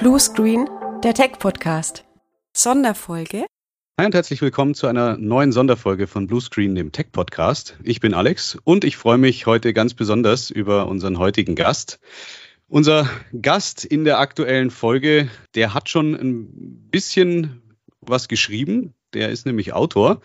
Blue Screen, der Tech-Podcast. Sonderfolge. Hi und herzlich willkommen zu einer neuen Sonderfolge von Blue Screen, dem Tech-Podcast. Ich bin Alex und ich freue mich heute ganz besonders über unseren heutigen Gast. Unser Gast in der aktuellen Folge, der hat schon ein bisschen was geschrieben. Der ist nämlich Autor.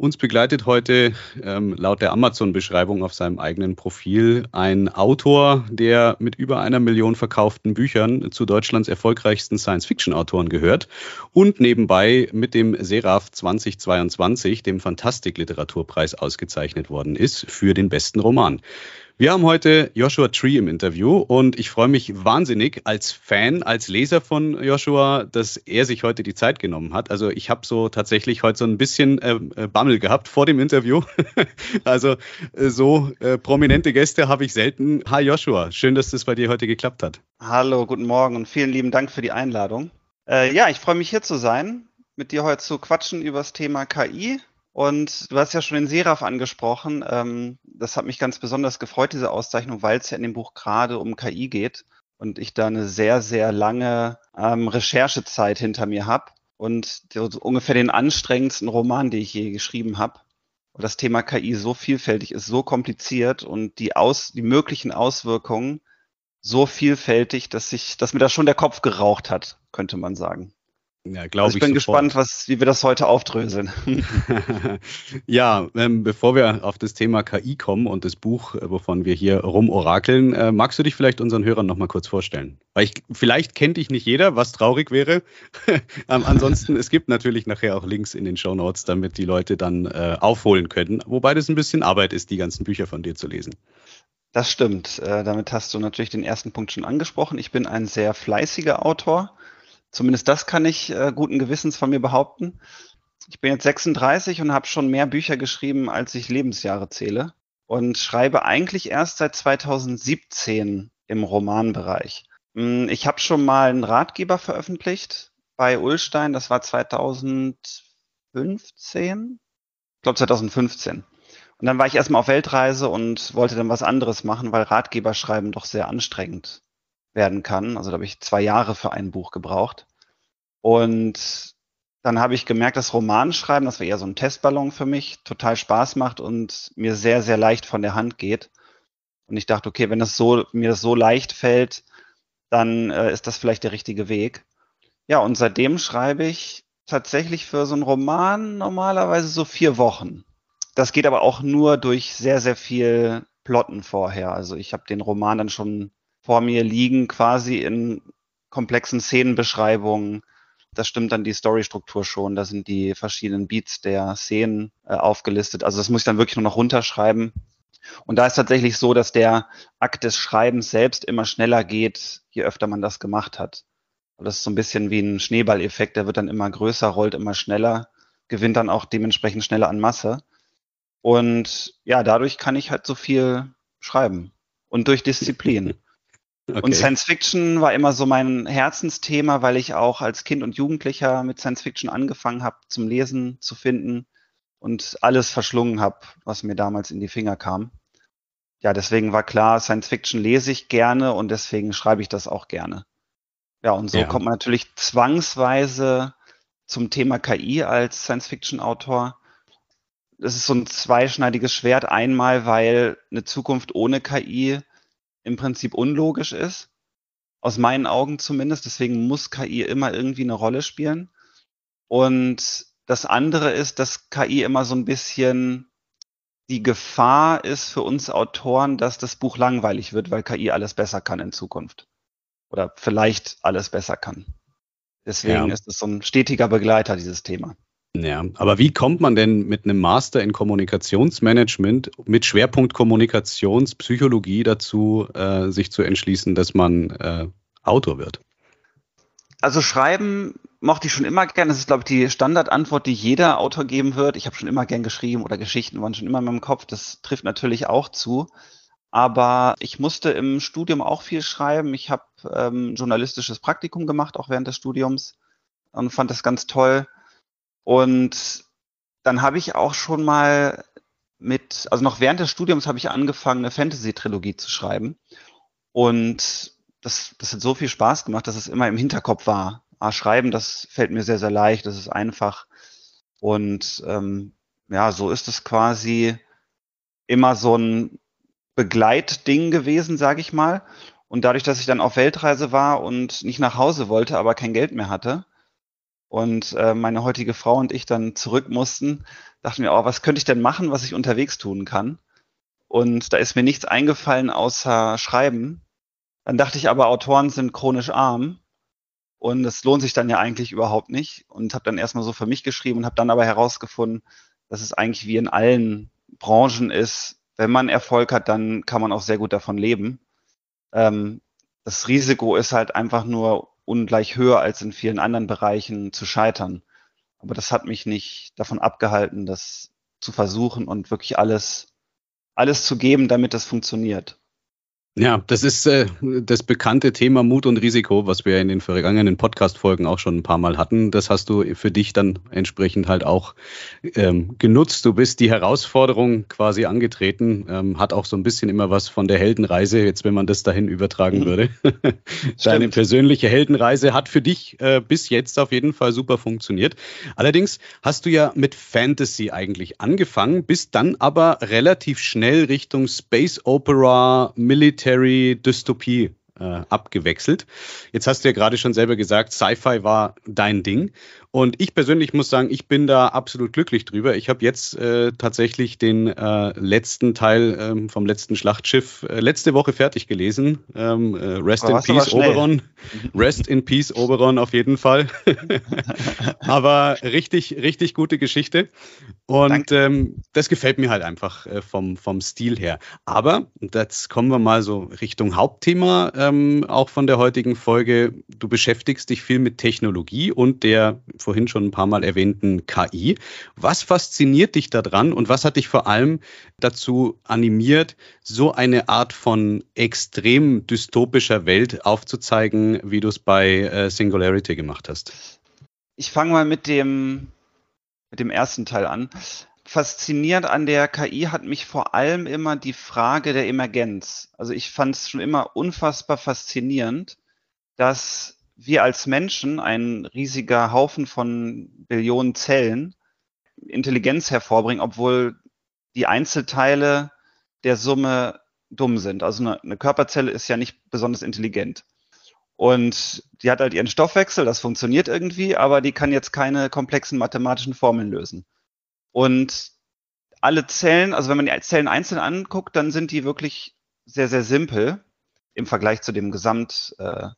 Uns begleitet heute ähm, laut der Amazon-Beschreibung auf seinem eigenen Profil ein Autor, der mit über einer Million verkauften Büchern zu Deutschlands erfolgreichsten Science-Fiction-Autoren gehört und nebenbei mit dem Seraph 2022, dem Fantastik-Literaturpreis, ausgezeichnet worden ist für den besten Roman. Wir haben heute Joshua Tree im Interview und ich freue mich wahnsinnig als Fan, als Leser von Joshua, dass er sich heute die Zeit genommen hat. Also ich habe so tatsächlich heute so ein bisschen äh, äh Bammel gehabt vor dem Interview. also äh, so äh, prominente Gäste habe ich selten. Hi Joshua, schön, dass das bei dir heute geklappt hat. Hallo, guten Morgen und vielen lieben Dank für die Einladung. Äh, ja, ich freue mich hier zu sein, mit dir heute zu quatschen über das Thema KI und du hast ja schon den Seraph angesprochen. Ähm, das hat mich ganz besonders gefreut, diese Auszeichnung, weil es ja in dem Buch gerade um KI geht und ich da eine sehr, sehr lange ähm, Recherchezeit hinter mir habe und so ungefähr den anstrengendsten Roman, den ich je geschrieben habe. Und das Thema KI so vielfältig ist, so kompliziert und die, Aus, die möglichen Auswirkungen so vielfältig, dass sich, dass mir da schon der Kopf geraucht hat, könnte man sagen. Ja, glaube also ich. bin sofort. gespannt, was, wie wir das heute aufdröseln. ja, ähm, bevor wir auf das Thema KI kommen und das Buch, äh, wovon wir hier rumorakeln, äh, magst du dich vielleicht unseren Hörern noch mal kurz vorstellen? Weil ich, vielleicht kennt dich nicht jeder, was traurig wäre. ähm, ansonsten, es gibt natürlich nachher auch Links in den Show Notes, damit die Leute dann äh, aufholen können. Wobei das ein bisschen Arbeit ist, die ganzen Bücher von dir zu lesen. Das stimmt. Äh, damit hast du natürlich den ersten Punkt schon angesprochen. Ich bin ein sehr fleißiger Autor. Zumindest das kann ich äh, guten Gewissens von mir behaupten. Ich bin jetzt 36 und habe schon mehr Bücher geschrieben, als ich Lebensjahre zähle. Und schreibe eigentlich erst seit 2017 im Romanbereich. Hm, ich habe schon mal einen Ratgeber veröffentlicht bei Ulstein. Das war 2015. Ich glaube 2015. Und dann war ich erstmal auf Weltreise und wollte dann was anderes machen, weil Ratgeber schreiben doch sehr anstrengend werden kann. Also da habe ich zwei Jahre für ein Buch gebraucht. Und dann habe ich gemerkt, dass Romanschreiben, das war eher so ein Testballon für mich, total Spaß macht und mir sehr, sehr leicht von der Hand geht. Und ich dachte, okay, wenn das so, mir das so leicht fällt, dann äh, ist das vielleicht der richtige Weg. Ja, und seitdem schreibe ich tatsächlich für so einen Roman normalerweise so vier Wochen. Das geht aber auch nur durch sehr, sehr viel Plotten vorher. Also ich habe den Roman dann schon vor mir liegen, quasi in komplexen Szenenbeschreibungen. Das stimmt dann die Storystruktur schon. Da sind die verschiedenen Beats der Szenen äh, aufgelistet. Also das muss ich dann wirklich nur noch runterschreiben. Und da ist tatsächlich so, dass der Akt des Schreibens selbst immer schneller geht, je öfter man das gemacht hat. Das ist so ein bisschen wie ein Schneeballeffekt. Der wird dann immer größer, rollt immer schneller, gewinnt dann auch dementsprechend schneller an Masse. Und ja, dadurch kann ich halt so viel schreiben. Und durch Disziplin. Okay. Und Science Fiction war immer so mein Herzensthema, weil ich auch als Kind und Jugendlicher mit Science Fiction angefangen habe, zum Lesen zu finden und alles verschlungen habe, was mir damals in die Finger kam. Ja, deswegen war klar, Science Fiction lese ich gerne und deswegen schreibe ich das auch gerne. Ja, und so ja. kommt man natürlich zwangsweise zum Thema KI als Science Fiction Autor. Das ist so ein zweischneidiges Schwert. Einmal, weil eine Zukunft ohne KI im Prinzip unlogisch ist. Aus meinen Augen zumindest. Deswegen muss KI immer irgendwie eine Rolle spielen. Und das andere ist, dass KI immer so ein bisschen die Gefahr ist für uns Autoren, dass das Buch langweilig wird, weil KI alles besser kann in Zukunft. Oder vielleicht alles besser kann. Deswegen ja. ist es so ein stetiger Begleiter, dieses Thema. Ja, aber wie kommt man denn mit einem Master in Kommunikationsmanagement mit Schwerpunkt Kommunikationspsychologie dazu, äh, sich zu entschließen, dass man äh, Autor wird? Also schreiben mochte ich schon immer gern. Das ist, glaube ich, die Standardantwort, die jeder Autor geben wird. Ich habe schon immer gern geschrieben oder Geschichten waren schon immer in meinem Kopf. Das trifft natürlich auch zu. Aber ich musste im Studium auch viel schreiben. Ich habe ähm, journalistisches Praktikum gemacht, auch während des Studiums und fand das ganz toll. Und dann habe ich auch schon mal mit, also noch während des Studiums habe ich angefangen, eine Fantasy-Trilogie zu schreiben. Und das, das hat so viel Spaß gemacht, dass es immer im Hinterkopf war. Ah, schreiben, das fällt mir sehr, sehr leicht, das ist einfach. Und ähm, ja, so ist es quasi immer so ein Begleitding gewesen, sage ich mal. Und dadurch, dass ich dann auf Weltreise war und nicht nach Hause wollte, aber kein Geld mehr hatte und äh, meine heutige Frau und ich dann zurück mussten, dachten wir, oh, was könnte ich denn machen, was ich unterwegs tun kann? Und da ist mir nichts eingefallen außer Schreiben. Dann dachte ich aber, Autoren sind chronisch arm und es lohnt sich dann ja eigentlich überhaupt nicht. Und habe dann erstmal so für mich geschrieben und habe dann aber herausgefunden, dass es eigentlich wie in allen Branchen ist, wenn man Erfolg hat, dann kann man auch sehr gut davon leben. Ähm, das Risiko ist halt einfach nur ungleich höher als in vielen anderen Bereichen zu scheitern. Aber das hat mich nicht davon abgehalten, das zu versuchen und wirklich alles, alles zu geben, damit das funktioniert. Ja, das ist äh, das bekannte Thema Mut und Risiko, was wir in den vergangenen Podcast-Folgen auch schon ein paar Mal hatten. Das hast du für dich dann entsprechend halt auch ähm, genutzt. Du bist die Herausforderung quasi angetreten, ähm, hat auch so ein bisschen immer was von der Heldenreise, jetzt wenn man das dahin übertragen mhm. würde. Deine persönliche Heldenreise hat für dich äh, bis jetzt auf jeden Fall super funktioniert. Allerdings hast du ja mit Fantasy eigentlich angefangen, bist dann aber relativ schnell Richtung Space Opera, Military Military-Dystopie äh, abgewechselt. Jetzt hast du ja gerade schon selber gesagt, Sci-Fi war dein Ding. Und ich persönlich muss sagen, ich bin da absolut glücklich drüber. Ich habe jetzt äh, tatsächlich den äh, letzten Teil ähm, vom letzten Schlachtschiff äh, letzte Woche fertig gelesen. Ähm, äh, Rest in Peace Oberon. Rest in Peace Oberon auf jeden Fall. Aber richtig, richtig gute Geschichte. Und ähm, das gefällt mir halt einfach äh, vom, vom Stil her. Aber, jetzt kommen wir mal so Richtung Hauptthema, ähm, auch von der heutigen Folge. Du beschäftigst dich viel mit Technologie und der vorhin schon ein paar Mal erwähnten KI. Was fasziniert dich daran und was hat dich vor allem dazu animiert, so eine Art von extrem dystopischer Welt aufzuzeigen, wie du es bei äh, Singularity gemacht hast? Ich fange mal mit dem, mit dem ersten Teil an. Faszinierend an der KI hat mich vor allem immer die Frage der Emergenz. Also ich fand es schon immer unfassbar faszinierend, dass wir als Menschen, ein riesiger Haufen von Billionen Zellen, Intelligenz hervorbringen, obwohl die Einzelteile der Summe dumm sind. Also eine, eine, Körperzelle ist ja nicht besonders intelligent. Und die hat halt ihren Stoffwechsel, das funktioniert irgendwie, aber die kann jetzt keine komplexen mathematischen Formeln lösen. Und alle Zellen, also wenn man die Zellen einzeln anguckt, dann sind die wirklich sehr, sehr simpel im Vergleich zu dem Gesamt, äh,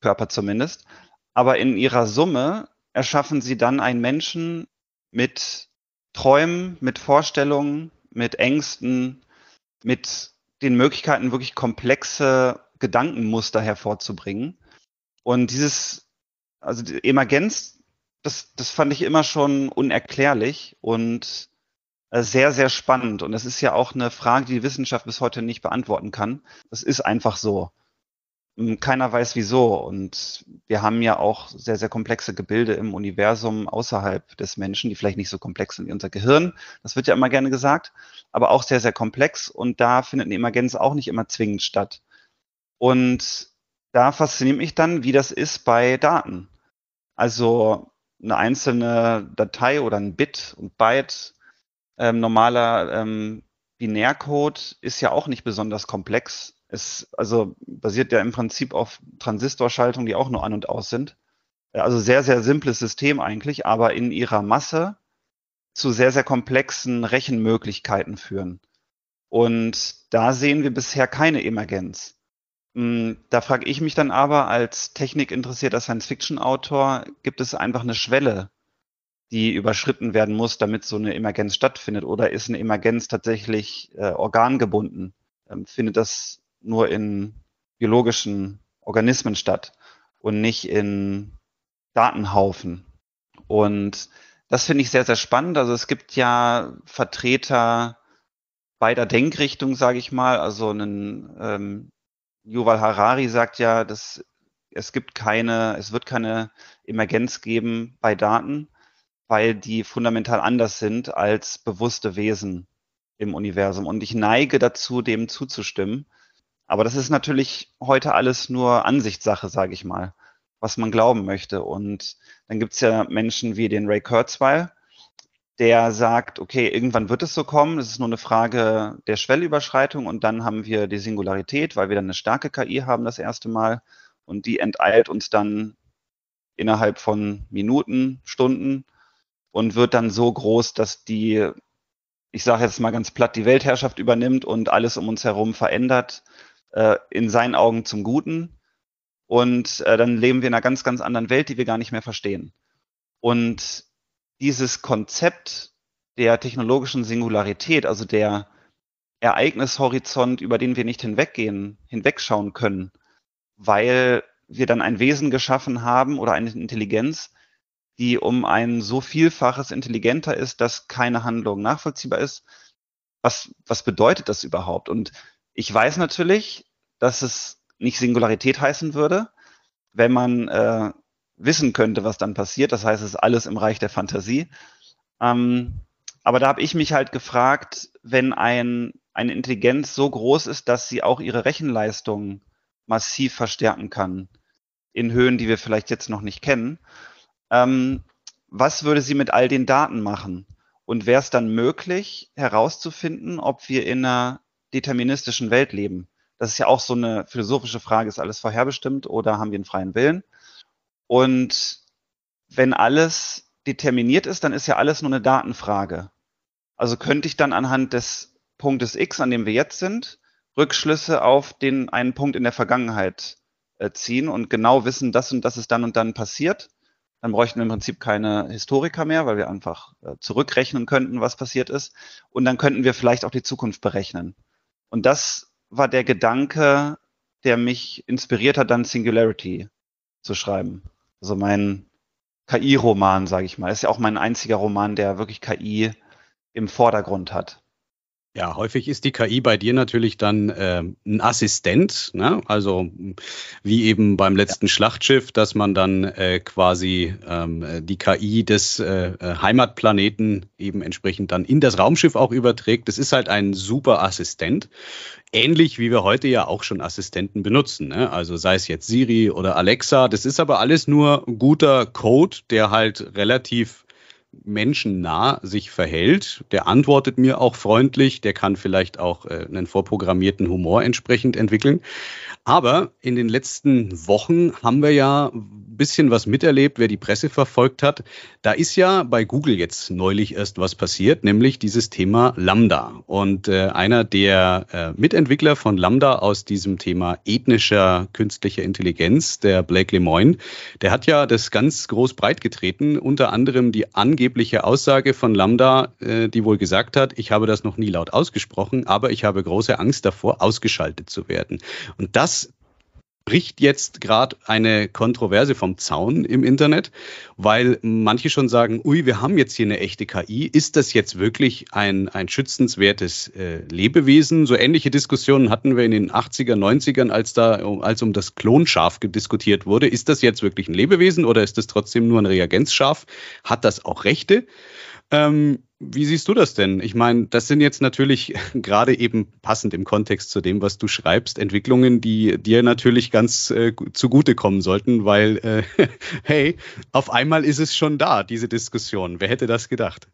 Körper zumindest. Aber in ihrer Summe erschaffen sie dann einen Menschen mit Träumen, mit Vorstellungen, mit Ängsten, mit den Möglichkeiten, wirklich komplexe Gedankenmuster hervorzubringen. Und dieses, also die Emergenz, das, das fand ich immer schon unerklärlich und äh, sehr, sehr spannend. Und das ist ja auch eine Frage, die die Wissenschaft bis heute nicht beantworten kann. Das ist einfach so. Hm, keiner weiß wieso. Und wir haben ja auch sehr, sehr komplexe Gebilde im Universum außerhalb des Menschen, die vielleicht nicht so komplex sind wie unser Gehirn. Das wird ja immer gerne gesagt, aber auch sehr, sehr komplex. Und da findet eine Emergenz auch nicht immer zwingend statt. Und da fasziniert mich dann, wie das ist bei Daten. Also eine einzelne Datei oder ein Bit und Byte, ähm, normaler ähm, Binärcode ist ja auch nicht besonders komplex es also basiert ja im Prinzip auf Transistorschaltungen, die auch nur an und aus sind. Also sehr, sehr simples System eigentlich, aber in ihrer Masse zu sehr, sehr komplexen Rechenmöglichkeiten führen. Und da sehen wir bisher keine Emergenz. Hm, da frage ich mich dann aber als technikinteressierter Science-Fiction-Autor, gibt es einfach eine Schwelle, die überschritten werden muss, damit so eine Emergenz stattfindet? Oder ist eine Emergenz tatsächlich äh, organgebunden? Ähm, findet das nur in biologischen Organismen statt und nicht in Datenhaufen. Und das finde ich sehr, sehr spannend. Also es gibt ja Vertreter beider Denkrichtungen, sage ich mal. Also ein ähm, Yuval Harari sagt ja, dass es gibt keine, es wird keine Emergenz geben bei Daten, weil die fundamental anders sind als bewusste Wesen im Universum. Und ich neige dazu, dem zuzustimmen. Aber das ist natürlich heute alles nur Ansichtssache, sage ich mal, was man glauben möchte. Und dann gibt's ja Menschen wie den Ray Kurzweil, der sagt, okay, irgendwann wird es so kommen, es ist nur eine Frage der Schwellüberschreitung. Und dann haben wir die Singularität, weil wir dann eine starke KI haben das erste Mal. Und die enteilt uns dann innerhalb von Minuten, Stunden und wird dann so groß, dass die, ich sage jetzt mal ganz platt, die Weltherrschaft übernimmt und alles um uns herum verändert, äh, in seinen Augen zum Guten. Und äh, dann leben wir in einer ganz, ganz anderen Welt, die wir gar nicht mehr verstehen. Und dieses Konzept der technologischen Singularität, also der Ereignishorizont, über den wir nicht hinweggehen, hinwegschauen können, weil wir dann ein Wesen geschaffen haben oder eine Intelligenz, die um ein so vielfaches intelligenter ist, dass keine Handlung nachvollziehbar ist. Was, was bedeutet das überhaupt? Und ich weiß natürlich, dass es nicht Singularität heißen würde, wenn man äh, wissen könnte, was dann passiert. Das heißt, es ist alles im Reich der Fantasie. Ähm, aber da habe ich mich halt gefragt, wenn ein, eine Intelligenz so groß ist, dass sie auch ihre Rechenleistung massiv verstärken kann, in Höhen, die wir vielleicht jetzt noch nicht kennen, ähm, was würde sie mit all den Daten machen? Und wäre es dann möglich, herauszufinden, ob wir in einer deterministischen Welt leben? Das ist ja auch so eine philosophische Frage, ist alles vorherbestimmt oder haben wir einen freien Willen? Und wenn alles determiniert ist, dann ist ja alles nur eine Datenfrage. Also könnte ich dann anhand des Punktes X, an dem wir jetzt sind, Rückschlüsse auf den einen Punkt in der Vergangenheit äh, ziehen und genau wissen, das und das ist dann und dann passiert. Dann bräuchten wir im Prinzip keine Historiker mehr, weil wir einfach äh, zurückrechnen könnten, was passiert ist. Und dann könnten wir vielleicht auch die Zukunft berechnen. Und das war der Gedanke, der mich inspiriert hat, dann Singularity zu schreiben. Also mein KI-Roman, sage ich mal. ist ja auch mein einziger Roman, der wirklich KI im Vordergrund hat. Ja, häufig ist die KI bei dir natürlich dann äh, ein Assistent, ne? also wie eben beim letzten ja. Schlachtschiff, dass man dann äh, quasi ähm, die KI des äh, Heimatplaneten eben entsprechend dann in das Raumschiff auch überträgt. Das ist halt ein super Assistent, ähnlich wie wir heute ja auch schon Assistenten benutzen. Ne? Also sei es jetzt Siri oder Alexa, das ist aber alles nur guter Code, der halt relativ menschennah sich verhält. Der antwortet mir auch freundlich, der kann vielleicht auch äh, einen vorprogrammierten Humor entsprechend entwickeln. Aber in den letzten Wochen haben wir ja bisschen was miterlebt, wer die Presse verfolgt hat. Da ist ja bei Google jetzt neulich erst was passiert, nämlich dieses Thema Lambda. Und äh, einer der äh, Mitentwickler von Lambda aus diesem Thema ethnischer künstlicher Intelligenz, der Blake Lemoyne, der hat ja das ganz groß breit getreten, unter anderem die angebliche Aussage von Lambda, äh, die wohl gesagt hat, ich habe das noch nie laut ausgesprochen, aber ich habe große Angst davor, ausgeschaltet zu werden. Und das bricht jetzt gerade eine Kontroverse vom Zaun im Internet, weil manche schon sagen, ui, wir haben jetzt hier eine echte KI. Ist das jetzt wirklich ein, ein schützenswertes äh, Lebewesen? So ähnliche Diskussionen hatten wir in den 80er, 90ern, als da als um das Klonschaf diskutiert wurde. Ist das jetzt wirklich ein Lebewesen oder ist das trotzdem nur ein Reagenzschaf? Hat das auch Rechte? Ähm, wie siehst du das denn? Ich meine, das sind jetzt natürlich gerade eben passend im Kontext zu dem, was du schreibst, Entwicklungen, die dir natürlich ganz äh, zugutekommen sollten, weil, äh, hey, auf einmal ist es schon da, diese Diskussion. Wer hätte das gedacht?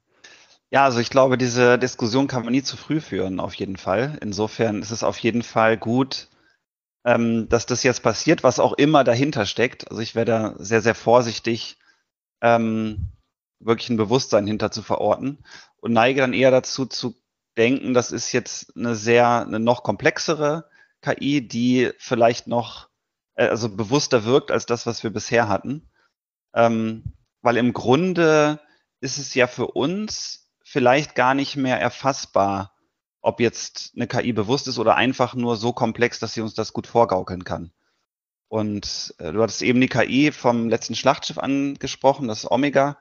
Ja, also ich glaube, diese Diskussion kann man nie zu früh führen, auf jeden Fall. Insofern ist es auf jeden Fall gut, ähm, dass das jetzt passiert, was auch immer dahinter steckt. Also ich werde da sehr, sehr vorsichtig ähm, wirklich ein Bewusstsein hinter zu verorten und neige dann eher dazu zu denken, das ist jetzt eine sehr, eine noch komplexere KI, die vielleicht noch, äh, also bewusster wirkt als das, was wir bisher hatten. Ähm, weil im Grunde ist es ja für uns vielleicht gar nicht mehr erfassbar, ob jetzt eine KI bewusst ist oder einfach nur so komplex, dass sie uns das gut vorgaukeln kann. Und äh, du hattest eben die KI vom letzten Schlachtschiff angesprochen, das Omega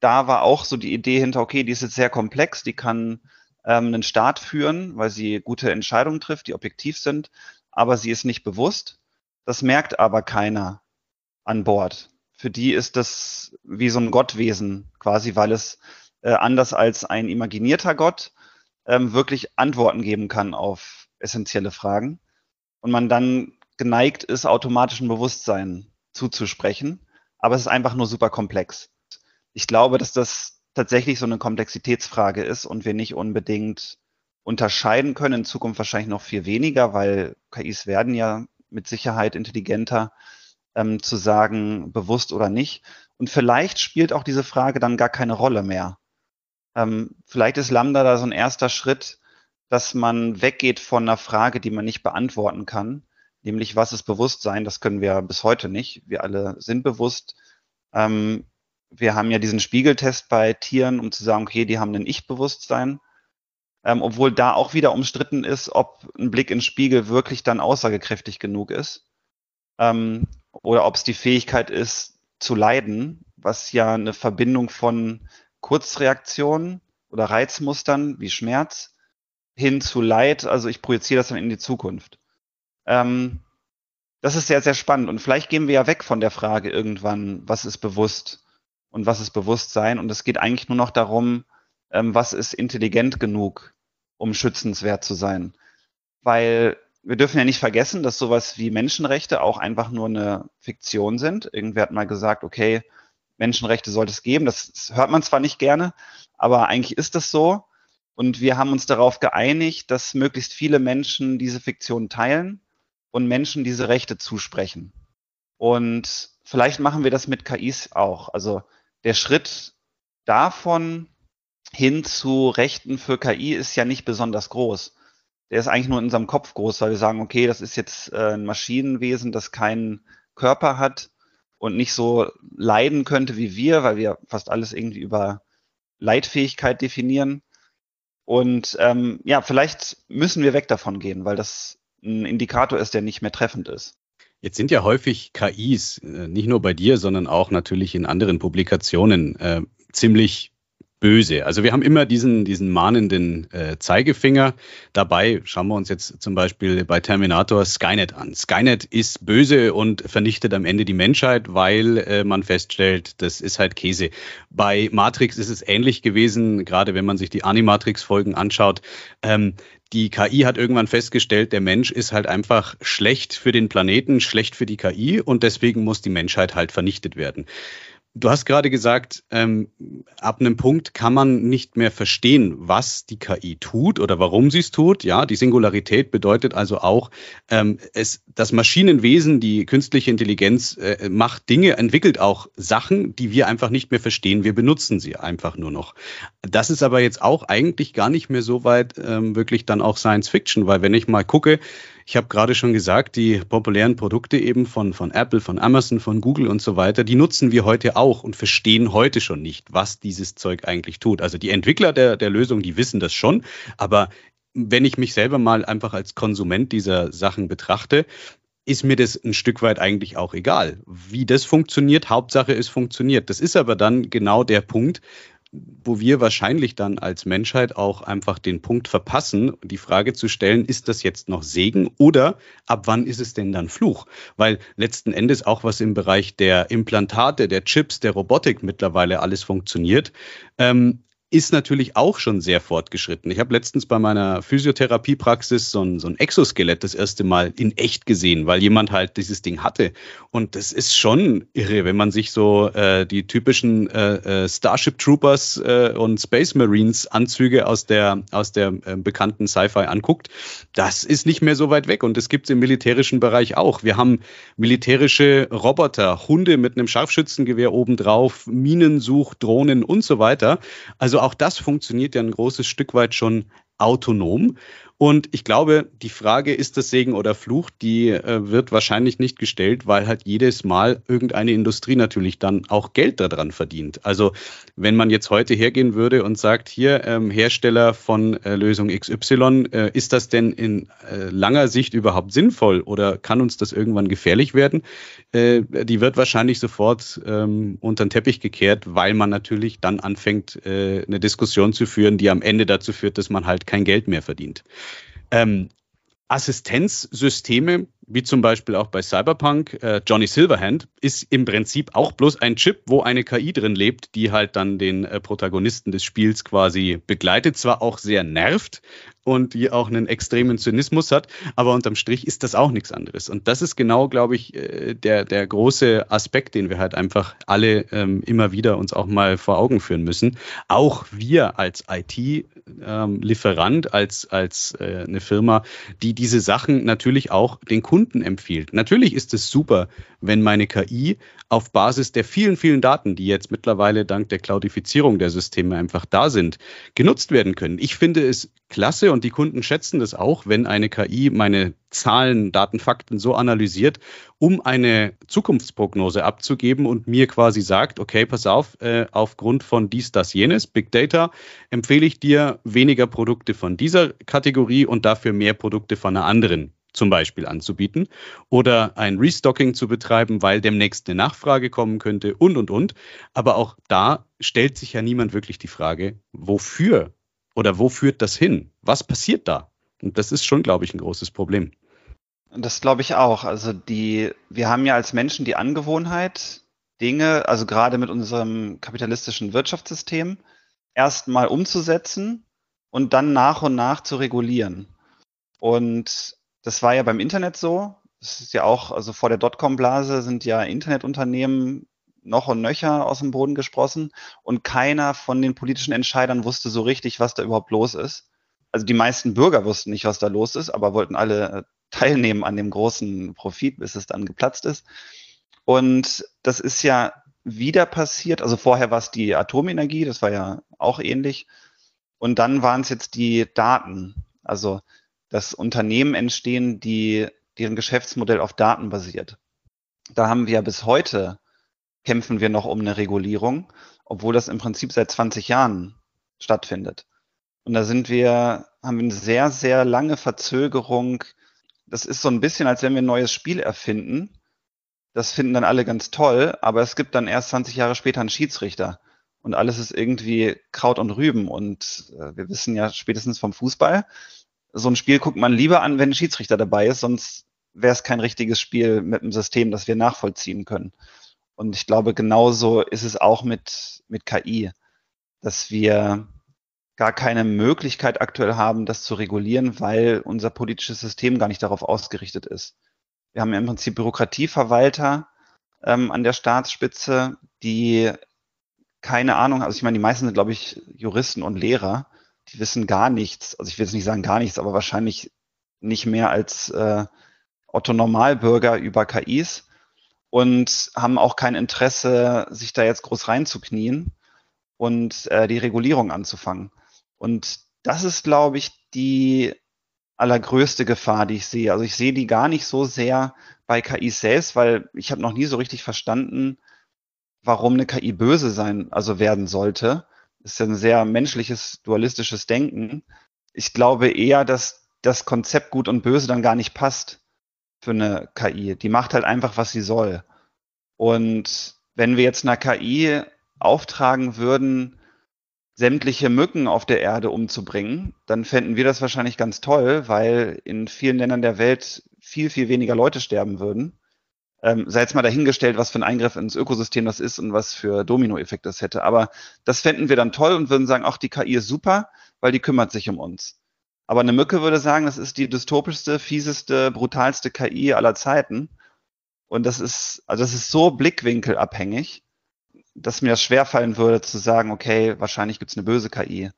da war auch so die Idee hinter, okay, die ist jetzt sehr komplex, die kann ähm, einen Staat führen, weil sie gute Entscheidungen trifft, die objektiv sind, aber sie ist nicht bewusst. Das merkt aber keiner an Bord. Für die ist das wie so ein Gottwesen quasi, weil es äh, anders als ein imaginierter Gott ähm, wirklich Antworten geben kann auf essentielle Fragen. und man dann geneigt ist, automatischen Bewusstsein zuzusprechen. Aber es ist einfach nur super komplex. Ich glaube, dass das tatsächlich so eine Komplexitätsfrage ist und wir nicht unbedingt unterscheiden können, in Zukunft wahrscheinlich noch viel weniger, weil KIs werden ja mit Sicherheit intelligenter, ähm, zu sagen, bewusst oder nicht. Und vielleicht spielt auch diese Frage dann gar keine Rolle mehr. Ähm, vielleicht ist Lambda da so ein erster Schritt, dass man weggeht von einer Frage, die man nicht beantworten kann, nämlich was ist Bewusstsein? Das können wir bis heute nicht. Wir alle sind bewusst. Ähm, wir haben ja diesen Spiegeltest bei Tieren, um zu sagen, okay, die haben ein Ich-Bewusstsein. Ähm, obwohl da auch wieder umstritten ist, ob ein Blick in Spiegel wirklich dann aussagekräftig genug ist. Ähm, oder ob es die Fähigkeit ist, zu leiden, was ja eine Verbindung von Kurzreaktionen oder Reizmustern wie Schmerz hin zu Leid, also ich projiziere das dann in die Zukunft. Ähm, das ist sehr, sehr spannend. Und vielleicht gehen wir ja weg von der Frage irgendwann, was ist bewusst und was ist Bewusstsein. Und es geht eigentlich nur noch darum, ähm, was ist intelligent genug, um schützenswert zu sein. Weil wir dürfen ja nicht vergessen, dass sowas wie Menschenrechte auch einfach nur eine Fiktion sind. Irgendwer hat mal gesagt, okay, Menschenrechte sollte es geben. Das hört man zwar nicht gerne, aber eigentlich ist das so. Und wir haben uns darauf geeinigt, dass möglichst viele Menschen diese Fiktion teilen und Menschen diese Rechte zusprechen. Und vielleicht machen wir das mit KIs auch. Also der Schritt davon hin zu Rechten für KI ist ja nicht besonders groß. Der ist eigentlich nur in unserem Kopf groß, weil wir sagen, okay, das ist jetzt äh, ein Maschinenwesen, das keinen Körper hat und nicht so leiden könnte wie wir, weil wir fast alles irgendwie über Leitfähigkeit definieren. Und ähm, ja, vielleicht müssen wir weg davon gehen, weil das ein Indikator ist, der nicht mehr treffend ist. Jetzt sind ja häufig KIs, äh, nicht nur bei dir, sondern auch natürlich in anderen Publikationen, äh, ziemlich böse. Also wir haben immer diesen, diesen mahnenden äh, Zeigefinger dabei. Schauen wir uns jetzt zum Beispiel bei Terminator Skynet an. Skynet ist böse und vernichtet am Ende die Menschheit, weil äh, man feststellt, das ist halt Käse. Bei Matrix ist es ähnlich gewesen, gerade wenn man sich die Animatrix-Folgen anschaut. Ähm, die KI hat irgendwann festgestellt, der Mensch ist halt einfach schlecht für den Planeten, schlecht für die KI und deswegen muss die Menschheit halt vernichtet werden. Du hast gerade gesagt, ähm, ab einem Punkt kann man nicht mehr verstehen, was die KI tut oder warum sie es tut. Ja, die Singularität bedeutet also auch, ähm, es, das Maschinenwesen, die künstliche Intelligenz äh, macht Dinge, entwickelt auch Sachen, die wir einfach nicht mehr verstehen. Wir benutzen sie einfach nur noch. Das ist aber jetzt auch eigentlich gar nicht mehr so weit ähm, wirklich dann auch Science Fiction, weil wenn ich mal gucke, ich habe gerade schon gesagt, die populären Produkte eben von, von Apple, von Amazon, von Google und so weiter, die nutzen wir heute auch und verstehen heute schon nicht, was dieses Zeug eigentlich tut. Also die Entwickler der, der Lösung, die wissen das schon, aber wenn ich mich selber mal einfach als Konsument dieser Sachen betrachte, ist mir das ein Stück weit eigentlich auch egal. Wie das funktioniert, Hauptsache es funktioniert. Das ist aber dann genau der Punkt, wo wir wahrscheinlich dann als Menschheit auch einfach den Punkt verpassen, die Frage zu stellen, ist das jetzt noch Segen oder ab wann ist es denn dann Fluch? Weil letzten Endes auch was im Bereich der Implantate, der Chips, der Robotik mittlerweile alles funktioniert, ähm, ist natürlich auch schon sehr fortgeschritten. Ich habe letztens bei meiner Physiotherapiepraxis so ein, so ein Exoskelett das erste Mal in echt gesehen, weil jemand halt dieses Ding hatte. Und das ist schon irre, wenn man sich so äh, die typischen äh, äh, Starship Troopers äh, und Space Marines Anzüge aus der, aus der äh, bekannten Sci-Fi anguckt. Das ist nicht mehr so weit weg und das gibt es im militärischen Bereich auch. Wir haben militärische Roboter, Hunde mit einem Scharfschützengewehr obendrauf, Minensuch, Drohnen und so weiter. Also also auch das funktioniert ja ein großes Stück weit schon autonom. Und ich glaube, die Frage, ist das Segen oder Fluch, die äh, wird wahrscheinlich nicht gestellt, weil halt jedes Mal irgendeine Industrie natürlich dann auch Geld daran verdient. Also wenn man jetzt heute hergehen würde und sagt, hier ähm, Hersteller von äh, Lösung XY, äh, ist das denn in äh, langer Sicht überhaupt sinnvoll oder kann uns das irgendwann gefährlich werden? Äh, die wird wahrscheinlich sofort ähm, unter den Teppich gekehrt, weil man natürlich dann anfängt, äh, eine Diskussion zu führen, die am Ende dazu führt, dass man halt kein Geld mehr verdient. Ähm, Assistenzsysteme wie zum Beispiel auch bei Cyberpunk, äh, Johnny Silverhand ist im Prinzip auch bloß ein Chip, wo eine KI drin lebt, die halt dann den äh, Protagonisten des Spiels quasi begleitet, zwar auch sehr nervt, und die auch einen extremen Zynismus hat. Aber unterm Strich ist das auch nichts anderes. Und das ist genau, glaube ich, äh, der, der große Aspekt, den wir halt einfach alle ähm, immer wieder uns auch mal vor Augen führen müssen. Auch wir als IT-Lieferant, ähm, als, als äh, eine Firma, die diese Sachen natürlich auch den Kunden empfiehlt. Natürlich ist es super, wenn meine KI auf Basis der vielen, vielen Daten, die jetzt mittlerweile dank der Cloudifizierung der Systeme einfach da sind, genutzt werden können. Ich finde es klasse und die Kunden schätzen das auch, wenn eine KI meine Zahlen, Daten, Fakten so analysiert, um eine Zukunftsprognose abzugeben und mir quasi sagt, okay, pass auf, äh, aufgrund von dies, das, jenes, Big Data, empfehle ich dir weniger Produkte von dieser Kategorie und dafür mehr Produkte von einer anderen zum Beispiel anzubieten oder ein Restocking zu betreiben, weil demnächst eine Nachfrage kommen könnte und, und, und. Aber auch da stellt sich ja niemand wirklich die Frage, wofür oder wo führt das hin? Was passiert da? Und das ist schon, glaube ich, ein großes Problem. Das glaube ich auch. Also die, wir haben ja als Menschen die Angewohnheit, Dinge, also gerade mit unserem kapitalistischen Wirtschaftssystem, erstmal umzusetzen und dann nach und nach zu regulieren. Und das war ja beim Internet so. Das ist ja auch, also vor der Dotcom-Blase sind ja Internetunternehmen noch und nöcher aus dem Boden gesprossen und keiner von den politischen Entscheidern wusste so richtig, was da überhaupt los ist. Also die meisten Bürger wussten nicht, was da los ist, aber wollten alle äh, teilnehmen an dem großen Profit, bis es dann geplatzt ist. Und das ist ja wieder passiert. Also vorher war es die Atomenergie, das war ja auch ähnlich. Und dann waren es jetzt die Daten. Also dass Unternehmen entstehen, die, deren Geschäftsmodell auf Daten basiert. Da haben wir bis heute, kämpfen wir noch um eine Regulierung, obwohl das im Prinzip seit 20 Jahren stattfindet. Und da sind wir, haben wir eine sehr, sehr lange Verzögerung. Das ist so ein bisschen, als wenn wir ein neues Spiel erfinden. Das finden dann alle ganz toll, aber es gibt dann erst 20 Jahre später einen Schiedsrichter. Und alles ist irgendwie Kraut und Rüben. Und äh, wir wissen ja spätestens vom Fußball, so ein Spiel guckt man lieber an, wenn ein Schiedsrichter dabei ist, sonst wäre es kein richtiges Spiel mit einem System, das wir nachvollziehen können. Und ich glaube, genauso ist es auch mit, mit KI, dass wir gar keine Möglichkeit aktuell haben, das zu regulieren, weil unser politisches System gar nicht darauf ausgerichtet ist. Wir haben ja im Prinzip Bürokratieverwalter ähm, an der Staatsspitze, die keine Ahnung, also ich meine, die meisten sind, glaube ich, Juristen und Lehrer, die wissen gar nichts. Also ich will jetzt nicht sagen gar nichts, aber wahrscheinlich nicht mehr als äh, Otto Normalbürger über KIs und haben auch kein Interesse, sich da jetzt groß reinzuknien und äh, die Regulierung anzufangen. Und das ist, glaube ich, die allergrößte Gefahr, die ich sehe. Also ich sehe die gar nicht so sehr bei KIs selbst, weil ich habe noch nie so richtig verstanden, warum eine KI böse sein, also werden sollte ist ja ein sehr menschliches, dualistisches Denken. Ich glaube eher, dass das Konzept Gut und Böse dann gar nicht passt für eine KI. Die macht halt einfach, was sie soll. Und wenn wir jetzt einer KI auftragen würden, sämtliche Mücken auf der Erde umzubringen, dann fänden wir das wahrscheinlich ganz toll, weil in vielen Ländern der Welt viel, viel weniger Leute sterben würden. Ähm, sei jetzt mal dahingestellt, was für ein Eingriff ins Ökosystem das ist und was für Dominoeffekt das hätte. Aber das fänden wir dann toll und würden sagen, ach, die KI ist super, weil die kümmert sich um uns. Aber eine Mücke würde sagen, das ist die dystopischste, fieseste, brutalste KI aller Zeiten. Und das ist, also das ist so blickwinkelabhängig, dass mir das schwerfallen würde zu sagen, okay, wahrscheinlich gibt's eine böse KI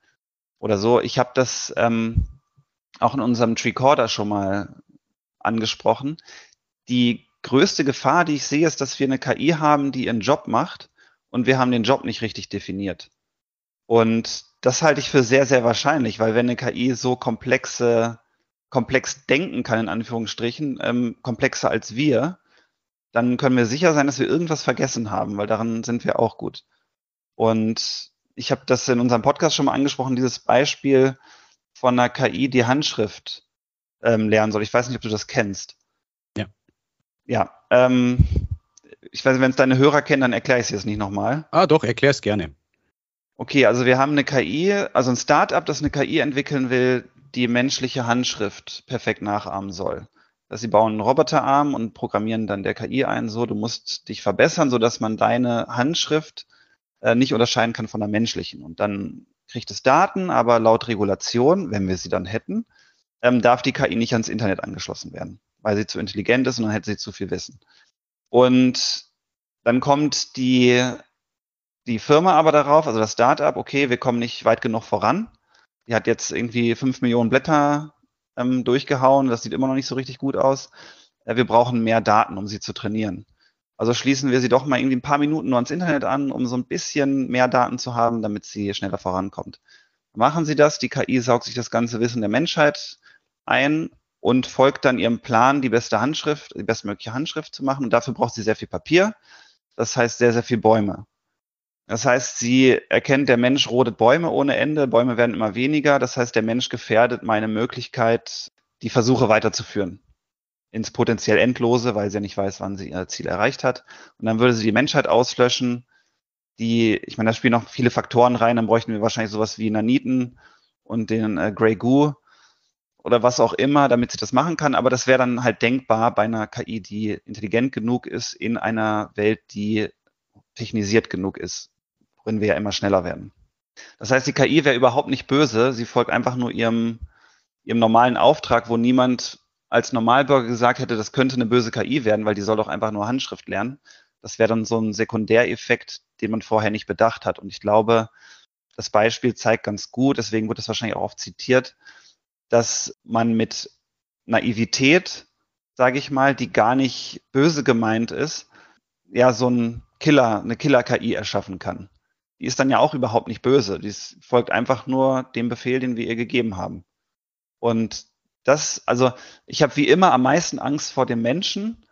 oder so. Ich habe das ähm, auch in unserem Tricorder schon mal angesprochen. Die größte Gefahr, die ich sehe, ist, dass wir eine KI haben, die ihren Job macht und wir haben den Job nicht richtig definiert. Und das halte ich für sehr, sehr wahrscheinlich, weil wenn eine KI so komplexe, komplex denken kann, in Anführungsstrichen, ähm, komplexer als wir, dann können wir sicher sein, dass wir irgendwas vergessen haben, weil daran sind wir auch gut. Und ich habe das in unserem Podcast schon mal angesprochen, dieses Beispiel von einer KI, die Handschrift ähm, lernen soll. Ich weiß nicht, ob du das kennst. Ja, ähm, ich weiß, wenn es deine Hörer kennen, dann erkläre ich es jetzt nicht nochmal. Ah, doch, erklär es gerne. Okay, also wir haben eine KI, also ein Startup, das eine KI entwickeln will, die menschliche Handschrift perfekt nachahmen soll. dass sie bauen einen Roboterarm und programmieren dann der KI ein, so, du musst dich verbessern, so dass man deine Handschrift äh, nicht unterscheiden kann von der menschlichen. Und dann kriegt es Daten, aber laut Regulation, wenn wir sie dann hätten, ähm, darf die KI nicht ans Internet angeschlossen werden, weil sie zu intelligent ist und dann hätte sie zu viel Wissen. Und dann kommt die, die Firma aber darauf, also das Startup, okay, wir kommen nicht weit genug voran. Die hat jetzt irgendwie fünf Millionen Blätter ähm, durchgehauen, das sieht immer noch nicht so richtig gut aus. Äh, wir brauchen mehr Daten, um sie zu trainieren. Also schließen wir sie doch mal irgendwie ein paar Minuten nur ans Internet an, um so ein bisschen mehr Daten zu haben, damit sie schneller vorankommt. Machen Sie das, die KI saugt sich das ganze Wissen der Menschheit ein und folgt dann ihrem Plan, die beste Handschrift, die bestmögliche Handschrift zu machen. Und dafür braucht sie sehr viel Papier. Das heißt sehr, sehr viel Bäume. Das heißt, sie erkennt, der Mensch rodet Bäume ohne Ende, Bäume werden immer weniger. Das heißt, der Mensch gefährdet meine Möglichkeit, die Versuche weiterzuführen ins potenziell Endlose, weil sie ja nicht weiß, wann sie ihr Ziel erreicht hat. Und dann würde sie die Menschheit auslöschen. Die, ich meine, da spielen noch viele Faktoren rein. Dann bräuchten wir wahrscheinlich sowas wie Naniten und den äh, Grey Goo oder was auch immer, damit sie das machen kann. Aber das wäre dann halt denkbar bei einer KI, die intelligent genug ist in einer Welt, die technisiert genug ist, worin wir ja immer schneller werden. Das heißt, die KI wäre überhaupt nicht böse. Sie folgt einfach nur ihrem, ihrem normalen Auftrag, wo niemand als Normalbürger gesagt hätte, das könnte eine böse KI werden, weil die soll doch einfach nur Handschrift lernen. Das wäre dann so ein Sekundäreffekt, den man vorher nicht bedacht hat. Und ich glaube, das Beispiel zeigt ganz gut, deswegen wird es wahrscheinlich auch oft zitiert, dass man mit Naivität, sage ich mal, die gar nicht böse gemeint ist, ja, so ein Killer, eine Killer-KI erschaffen kann. Die ist dann ja auch überhaupt nicht böse. Die folgt einfach nur dem Befehl, den wir ihr gegeben haben. Und das, also ich habe wie immer am meisten Angst vor dem Menschen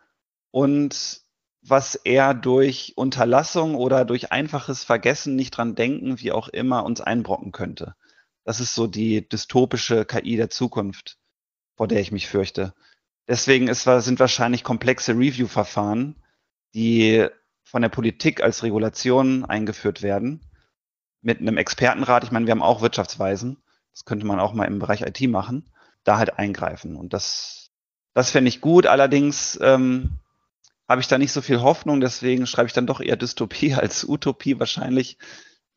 und was er durch Unterlassung oder durch einfaches Vergessen, nicht dran denken, wie auch immer, uns einbrocken könnte. Das ist so die dystopische KI der Zukunft, vor der ich mich fürchte. Deswegen ist, sind wahrscheinlich komplexe Review-Verfahren, die von der Politik als Regulation eingeführt werden, mit einem Expertenrat. Ich meine, wir haben auch Wirtschaftsweisen. Das könnte man auch mal im Bereich IT machen da halt eingreifen. Und das, das fände ich gut. Allerdings ähm, habe ich da nicht so viel Hoffnung, deswegen schreibe ich dann doch eher Dystopie als Utopie wahrscheinlich,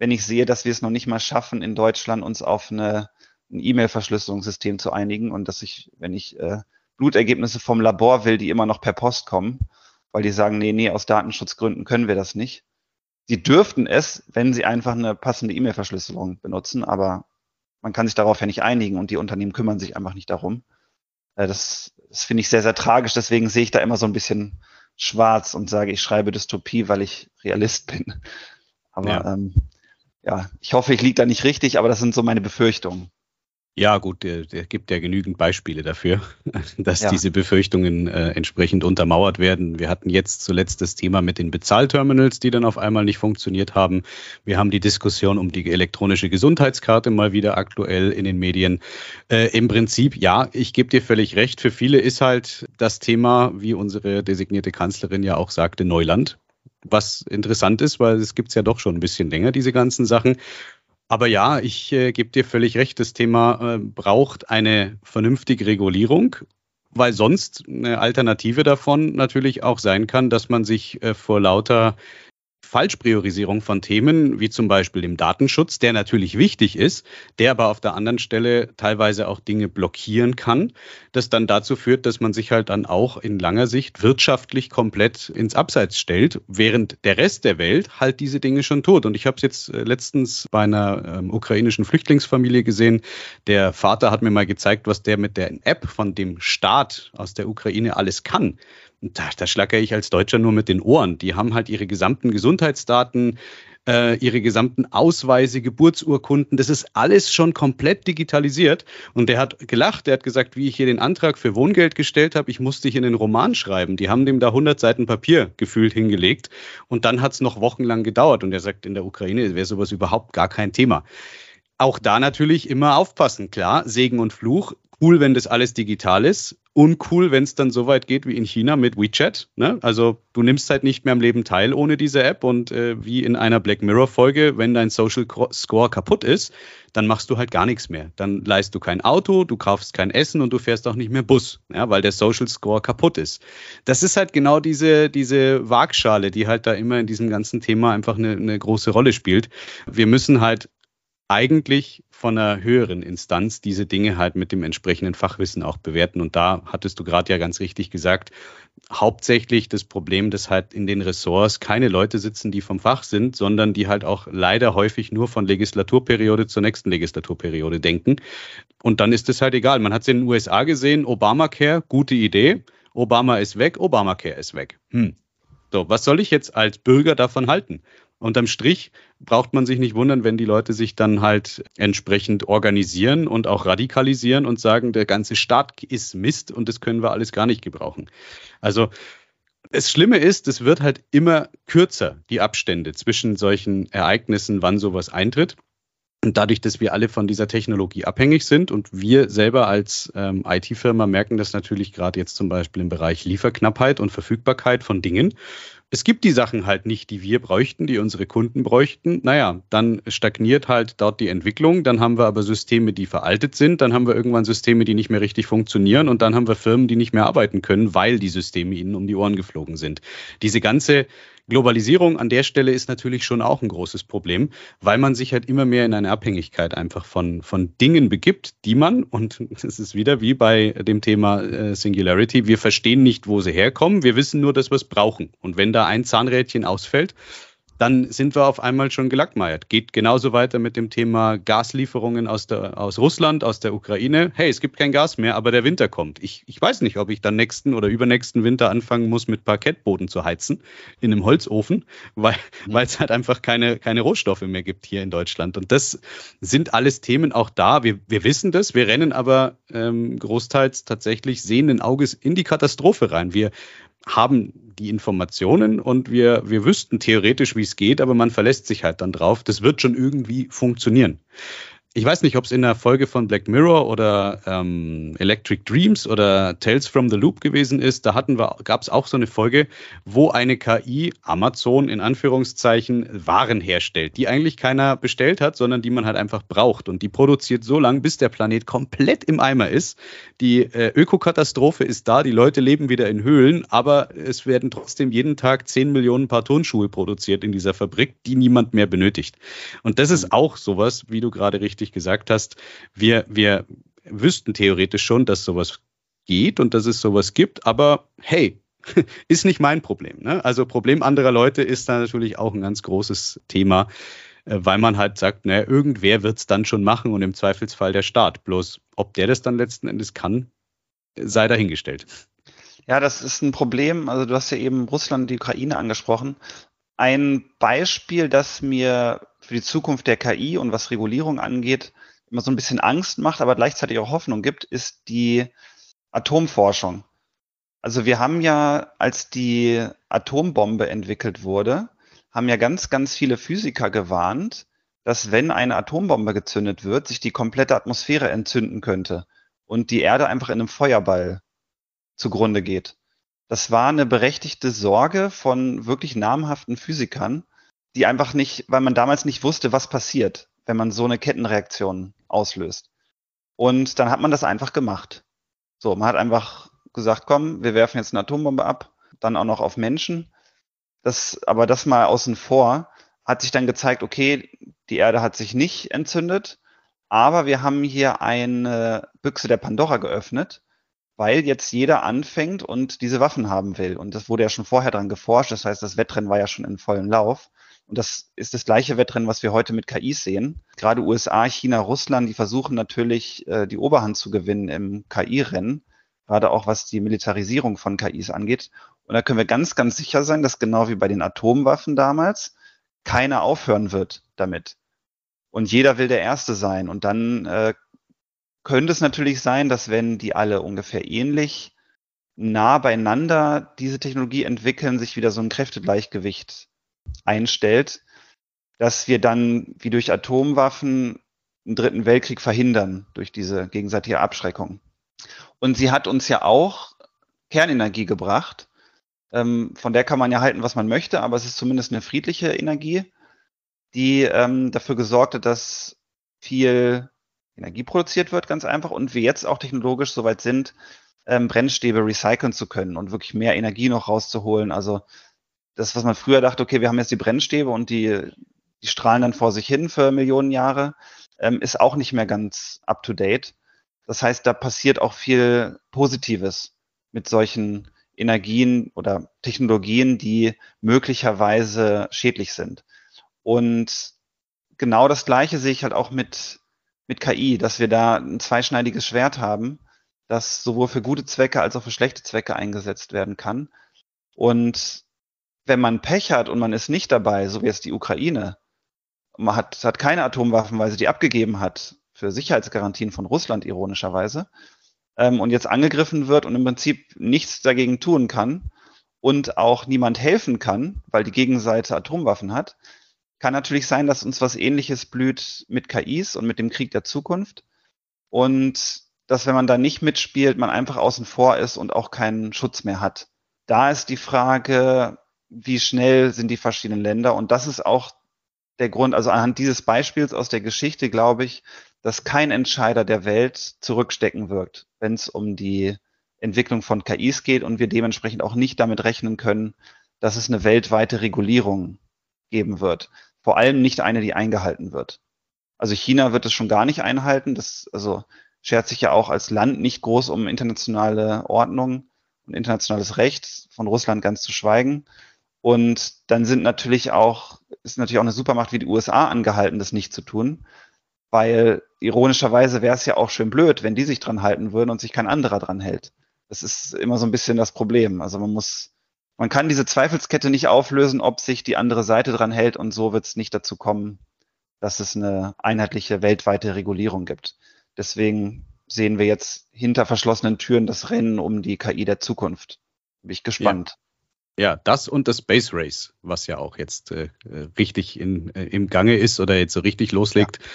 wenn ich sehe, dass wir es noch nicht mal schaffen, in Deutschland uns auf eine, ein E-Mail-Verschlüsselungssystem zu einigen und dass ich, wenn ich äh, Blutergebnisse vom Labor will, die immer noch per Post kommen, weil die sagen, nee, nee, aus Datenschutzgründen können wir das nicht. Sie dürften es, wenn sie einfach eine passende E-Mail-Verschlüsselung benutzen, aber man kann sich darauf ja nicht einigen und die Unternehmen kümmern sich einfach nicht darum. Äh, das, das finde ich sehr, sehr tragisch. Deswegen sehe ich da immer so ein bisschen schwarz und sage, ich schreibe Dystopie, weil ich Realist bin. Aber ja, ähm, ja ich hoffe, ich liege da nicht richtig, aber das sind so meine Befürchtungen. Ja, gut, der, der gibt ja genügend Beispiele dafür, dass ja. diese Befürchtungen äh, entsprechend untermauert werden. Wir hatten jetzt zuletzt das Thema mit den Bezahlterminals, die dann auf einmal nicht funktioniert haben. Wir haben die Diskussion um die elektronische Gesundheitskarte mal wieder aktuell in den Medien. Äh, Im Prinzip, ja, ich gebe dir völlig recht. Für viele ist halt das Thema, wie unsere designierte Kanzlerin ja auch sagte, Neuland was interessant ist, weil es gibt es ja doch schon ein bisschen länger, diese ganzen Sachen. Aber ja, ich äh, gebe dir völlig recht, das Thema äh, braucht eine vernünftige Regulierung, weil sonst eine Alternative davon natürlich auch sein kann, dass man sich äh, vor lauter Falschpriorisierung von Themen, wie zum Beispiel dem Datenschutz, der natürlich wichtig ist, der aber auf der anderen Stelle teilweise auch Dinge blockieren kann, das dann dazu führt, dass man sich halt dann auch in langer Sicht wirtschaftlich komplett ins Abseits stellt, während der Rest der Welt halt diese Dinge schon tut. Und ich habe es jetzt äh, letztens bei einer ähm, ukrainischen Flüchtlingsfamilie gesehen. Der Vater hat mir mal gezeigt, was der mit der App von dem Staat aus der Ukraine alles kann da, da schlagere ich als Deutscher nur mit den Ohren. Die haben halt ihre gesamten Gesundheitsdaten, äh, ihre gesamten Ausweise, Geburtsurkunden, das ist alles schon komplett digitalisiert. Und der hat gelacht, der hat gesagt, wie ich hier den Antrag für Wohngeld gestellt habe, ich musste hier einen Roman schreiben. Die haben dem da 100 Seiten Papier gefühlt hingelegt. Und dann hat es noch wochenlang gedauert. Und er sagt, in der Ukraine wäre sowas überhaupt gar kein Thema. Auch da natürlich immer aufpassen, klar, Segen und Fluch. Cool, wenn das alles digital ist uncool, wenn es dann so weit geht wie in China mit WeChat. Ne? Also du nimmst halt nicht mehr am Leben teil ohne diese App und äh, wie in einer Black Mirror Folge, wenn dein Social Score kaputt ist, dann machst du halt gar nichts mehr. Dann leist du kein Auto, du kaufst kein Essen und du fährst auch nicht mehr Bus, ja, weil der Social Score kaputt ist. Das ist halt genau diese, diese Waagschale, die halt da immer in diesem ganzen Thema einfach eine, eine große Rolle spielt. Wir müssen halt eigentlich von einer höheren Instanz diese Dinge halt mit dem entsprechenden Fachwissen auch bewerten. Und da hattest du gerade ja ganz richtig gesagt, hauptsächlich das Problem, dass halt in den Ressorts keine Leute sitzen, die vom Fach sind, sondern die halt auch leider häufig nur von Legislaturperiode zur nächsten Legislaturperiode denken. Und dann ist es halt egal. Man hat es in den USA gesehen, Obamacare, gute Idee. Obama ist weg, Obamacare ist weg. Hm. So, was soll ich jetzt als Bürger davon halten? Unterm Strich braucht man sich nicht wundern, wenn die Leute sich dann halt entsprechend organisieren und auch radikalisieren und sagen, der ganze Staat ist Mist und das können wir alles gar nicht gebrauchen. Also das Schlimme ist, es wird halt immer kürzer, die Abstände zwischen solchen Ereignissen, wann sowas eintritt. Und dadurch, dass wir alle von dieser Technologie abhängig sind und wir selber als ähm, IT-Firma merken das natürlich gerade jetzt zum Beispiel im Bereich Lieferknappheit und Verfügbarkeit von Dingen es gibt die Sachen halt nicht, die wir bräuchten, die unsere Kunden bräuchten. Naja, dann stagniert halt dort die Entwicklung. Dann haben wir aber Systeme, die veraltet sind. Dann haben wir irgendwann Systeme, die nicht mehr richtig funktionieren. Und dann haben wir Firmen, die nicht mehr arbeiten können, weil die Systeme ihnen um die Ohren geflogen sind. Diese ganze Globalisierung an der Stelle ist natürlich schon auch ein großes Problem, weil man sich halt immer mehr in eine Abhängigkeit einfach von, von Dingen begibt, die man, und es ist wieder wie bei dem Thema äh, Singularity, wir verstehen nicht, wo sie herkommen, wir wissen nur, dass wir es brauchen. Und wenn da ein Zahnrädchen ausfällt, dann sind wir auf einmal schon gelackmeiert. Geht genauso weiter mit dem Thema Gaslieferungen aus, der, aus Russland, aus der Ukraine. Hey, es gibt kein Gas mehr, aber der Winter kommt. Ich, ich weiß nicht, ob ich dann nächsten oder übernächsten Winter anfangen muss, mit Parkettboden zu heizen in einem Holzofen, weil mhm. es halt einfach keine, keine Rohstoffe mehr gibt hier in Deutschland. Und das sind alles Themen auch da. Wir, wir wissen das, wir rennen aber ähm, großteils tatsächlich sehenden Auges in die Katastrophe rein. Wir, haben die Informationen und wir, wir wüssten theoretisch, wie es geht, aber man verlässt sich halt dann drauf. Das wird schon irgendwie funktionieren ich weiß nicht, ob es in der Folge von Black Mirror oder ähm, Electric Dreams oder Tales from the Loop gewesen ist. Da hatten wir, gab es auch so eine Folge, wo eine KI Amazon in Anführungszeichen Waren herstellt, die eigentlich keiner bestellt hat, sondern die man halt einfach braucht. Und die produziert so lange, bis der Planet komplett im Eimer ist. Die äh, Ökokatastrophe ist da, die Leute leben wieder in Höhlen, aber es werden trotzdem jeden Tag 10 Millionen Paar Turnschuhe produziert in dieser Fabrik, die niemand mehr benötigt. Und das ist auch sowas, wie du gerade richtig richtig gesagt hast, wir, wir wüssten theoretisch schon, dass sowas geht und dass es sowas gibt, aber hey, ist nicht mein Problem. Ne? Also Problem anderer Leute ist da natürlich auch ein ganz großes Thema, äh, weil man halt sagt, naja, irgendwer wird es dann schon machen und im Zweifelsfall der Staat. Bloß ob der das dann letzten Endes kann, sei dahingestellt. Ja, das ist ein Problem. Also du hast ja eben Russland, die Ukraine angesprochen. Ein Beispiel, das mir für die Zukunft der KI und was Regulierung angeht, immer so ein bisschen Angst macht, aber gleichzeitig auch Hoffnung gibt, ist die Atomforschung. Also wir haben ja, als die Atombombe entwickelt wurde, haben ja ganz, ganz viele Physiker gewarnt, dass wenn eine Atombombe gezündet wird, sich die komplette Atmosphäre entzünden könnte und die Erde einfach in einem Feuerball zugrunde geht. Das war eine berechtigte Sorge von wirklich namhaften Physikern die einfach nicht, weil man damals nicht wusste, was passiert, wenn man so eine Kettenreaktion auslöst. Und dann hat man das einfach gemacht. So, man hat einfach gesagt, komm, wir werfen jetzt eine Atombombe ab, dann auch noch auf Menschen. Das, aber das mal außen vor, hat sich dann gezeigt, okay, die Erde hat sich nicht entzündet, aber wir haben hier eine Büchse der Pandora geöffnet, weil jetzt jeder anfängt und diese Waffen haben will. Und das wurde ja schon vorher dran geforscht. Das heißt, das Wettrennen war ja schon in vollem Lauf. Und das ist das gleiche Wettrennen, was wir heute mit KIs sehen. Gerade USA, China, Russland, die versuchen natürlich, äh, die Oberhand zu gewinnen im KI-Rennen, gerade auch was die Militarisierung von KIs angeht. Und da können wir ganz, ganz sicher sein, dass genau wie bei den Atomwaffen damals keiner aufhören wird damit. Und jeder will der Erste sein. Und dann äh, könnte es natürlich sein, dass wenn die alle ungefähr ähnlich nah beieinander diese Technologie entwickeln, sich wieder so ein Kräftegleichgewicht einstellt, dass wir dann wie durch Atomwaffen einen dritten Weltkrieg verhindern durch diese gegenseitige Abschreckung. Und sie hat uns ja auch Kernenergie gebracht. Ähm, von der kann man ja halten, was man möchte, aber es ist zumindest eine friedliche Energie, die ähm, dafür gesorgt hat, dass viel Energie produziert wird, ganz einfach, und wir jetzt auch technologisch soweit sind, ähm, Brennstäbe recyceln zu können und wirklich mehr Energie noch rauszuholen. Also das, was man früher dachte, okay, wir haben jetzt die Brennstäbe und die, die strahlen dann vor sich hin für Millionen Jahre, ähm, ist auch nicht mehr ganz up to date. Das heißt, da passiert auch viel Positives mit solchen Energien oder Technologien, die möglicherweise schädlich sind. Und genau das Gleiche sehe ich halt auch mit, mit KI, dass wir da ein zweischneidiges Schwert haben, das sowohl für gute Zwecke als auch für schlechte Zwecke eingesetzt werden kann. Und wenn man Pech hat und man ist nicht dabei, so wie es die Ukraine, man hat, hat keine Atomwaffen, weil sie die abgegeben hat, für Sicherheitsgarantien von Russland ironischerweise, ähm, und jetzt angegriffen wird und im Prinzip nichts dagegen tun kann und auch niemand helfen kann, weil die Gegenseite Atomwaffen hat, kann natürlich sein, dass uns was ähnliches blüht mit KIs und mit dem Krieg der Zukunft. Und dass, wenn man da nicht mitspielt, man einfach außen vor ist und auch keinen Schutz mehr hat. Da ist die Frage, wie schnell sind die verschiedenen Länder? Und das ist auch der Grund, also anhand dieses Beispiels aus der Geschichte, glaube ich, dass kein Entscheider der Welt zurückstecken wird, wenn es um die Entwicklung von KIs geht und wir dementsprechend auch nicht damit rechnen können, dass es eine weltweite Regulierung geben wird. Vor allem nicht eine, die eingehalten wird. Also China wird es schon gar nicht einhalten. Das also schert sich ja auch als Land nicht groß um internationale Ordnung und internationales Recht, von Russland ganz zu schweigen. Und dann sind natürlich auch, ist natürlich auch eine Supermacht wie die USA angehalten, das nicht zu tun weil ironischerweise wäre es ja auch schön blöd, wenn die sich dran halten würden und sich kein anderer dran hält. Das ist immer so ein bisschen das Problem. Also man muss, man kann diese Zweifelskette nicht auflösen, ob sich die andere Seite dran hält und so wird es nicht dazu kommen, dass es eine einheitliche weltweite Regulierung gibt. Deswegen sehen wir jetzt hinter verschlossenen Türen das Rennen um die KI der Zukunft. Bin ich gespannt. Ja. ja das und das Space Race, was ja auch jetzt äh, richtig in, äh, im Gange ist oder jetzt so richtig loslegt. Ja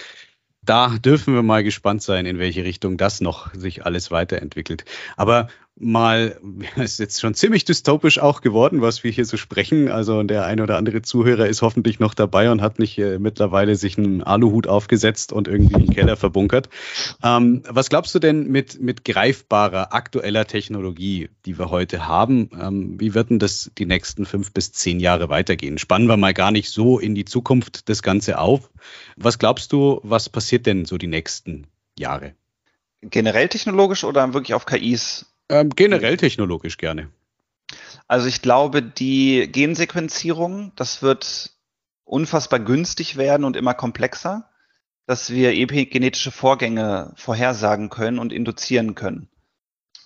da dürfen wir mal gespannt sein, in welche Richtung das noch sich alles weiterentwickelt. Aber mal, es ist jetzt schon ziemlich dystopisch auch geworden, was wir hier so sprechen. Also der ein oder andere Zuhörer ist hoffentlich noch dabei und hat nicht äh, mittlerweile sich einen Aluhut aufgesetzt und irgendwie im Keller verbunkert. Ähm, was glaubst du denn mit, mit greifbarer, aktueller Technologie, die wir heute haben? Ähm, wie wird denn das die nächsten fünf bis zehn Jahre weitergehen? Spannen wir mal gar nicht so in die Zukunft das Ganze auf. Was glaubst du, was passiert denn so die nächsten Jahre? Generell technologisch oder wirklich auf KIs ähm, generell technologisch gerne. Also ich glaube, die Gensequenzierung, das wird unfassbar günstig werden und immer komplexer, dass wir epigenetische Vorgänge vorhersagen können und induzieren können.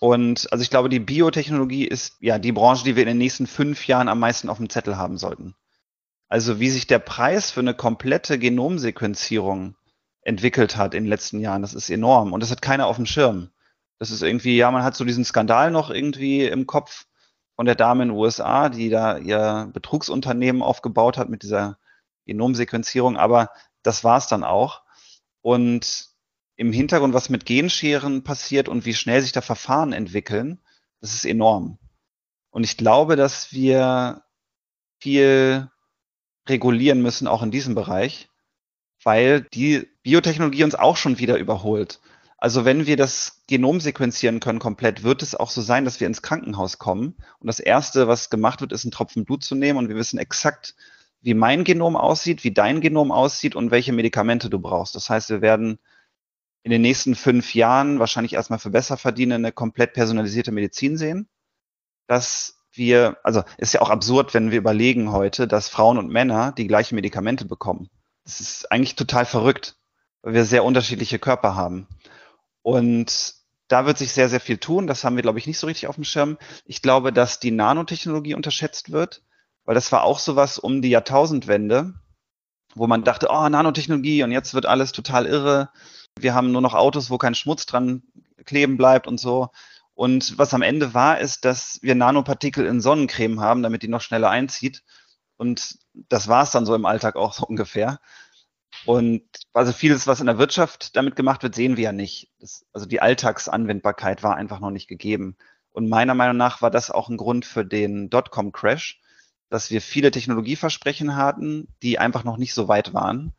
Und also ich glaube, die Biotechnologie ist ja die Branche, die wir in den nächsten fünf Jahren am meisten auf dem Zettel haben sollten. Also wie sich der Preis für eine komplette Genomsequenzierung entwickelt hat in den letzten Jahren, das ist enorm. Und das hat keiner auf dem Schirm. Das ist irgendwie, ja, man hat so diesen Skandal noch irgendwie im Kopf von der Dame in den USA, die da ihr Betrugsunternehmen aufgebaut hat mit dieser Genomsequenzierung, aber das war es dann auch. Und im Hintergrund, was mit Genscheren passiert und wie schnell sich da Verfahren entwickeln, das ist enorm. Und ich glaube, dass wir viel regulieren müssen, auch in diesem Bereich, weil die Biotechnologie uns auch schon wieder überholt. Also wenn wir das Genom sequenzieren können komplett, wird es auch so sein, dass wir ins Krankenhaus kommen. Und das Erste, was gemacht wird, ist ein Tropfen Blut zu nehmen. Und wir wissen exakt, wie mein Genom aussieht, wie dein Genom aussieht und welche Medikamente du brauchst. Das heißt, wir werden in den nächsten fünf Jahren wahrscheinlich erstmal für Besserverdienende eine komplett personalisierte Medizin sehen. Dass wir, also ist ja auch absurd, wenn wir überlegen heute, dass Frauen und Männer die gleichen Medikamente bekommen. Das ist eigentlich total verrückt, weil wir sehr unterschiedliche Körper haben. Und da wird sich sehr, sehr viel tun. Das haben wir, glaube ich, nicht so richtig auf dem Schirm. Ich glaube, dass die Nanotechnologie unterschätzt wird, weil das war auch sowas um die Jahrtausendwende, wo man dachte, oh, Nanotechnologie und jetzt wird alles total irre. Wir haben nur noch Autos, wo kein Schmutz dran kleben bleibt und so. Und was am Ende war, ist, dass wir Nanopartikel in Sonnencreme haben, damit die noch schneller einzieht. Und das war es dann so im Alltag auch so ungefähr. Und also vieles, was in der Wirtschaft damit gemacht wird, sehen wir ja nicht. Das, also die Alltagsanwendbarkeit war einfach noch nicht gegeben. Und meiner Meinung nach war das auch ein Grund für den Dotcom-Crash, dass wir viele Technologieversprechen hatten, die einfach noch nicht so weit waren.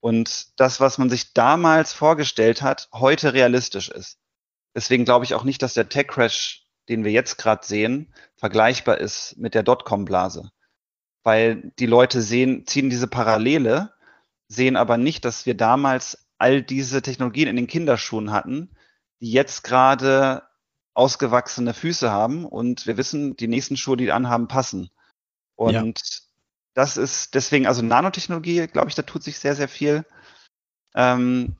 Und das, was man sich damals vorgestellt hat, heute realistisch ist. Deswegen glaube ich auch nicht, dass der Tech-Crash, den wir jetzt gerade sehen, vergleichbar ist mit der Dotcom-Blase. Weil die Leute sehen, ziehen diese Parallele, sehen aber nicht, dass wir damals all diese Technologien in den Kinderschuhen hatten, die jetzt gerade ausgewachsene Füße haben und wir wissen, die nächsten Schuhe, die anhaben, passen. Und ja. das ist deswegen, also Nanotechnologie, glaube ich, da tut sich sehr, sehr viel. Ähm,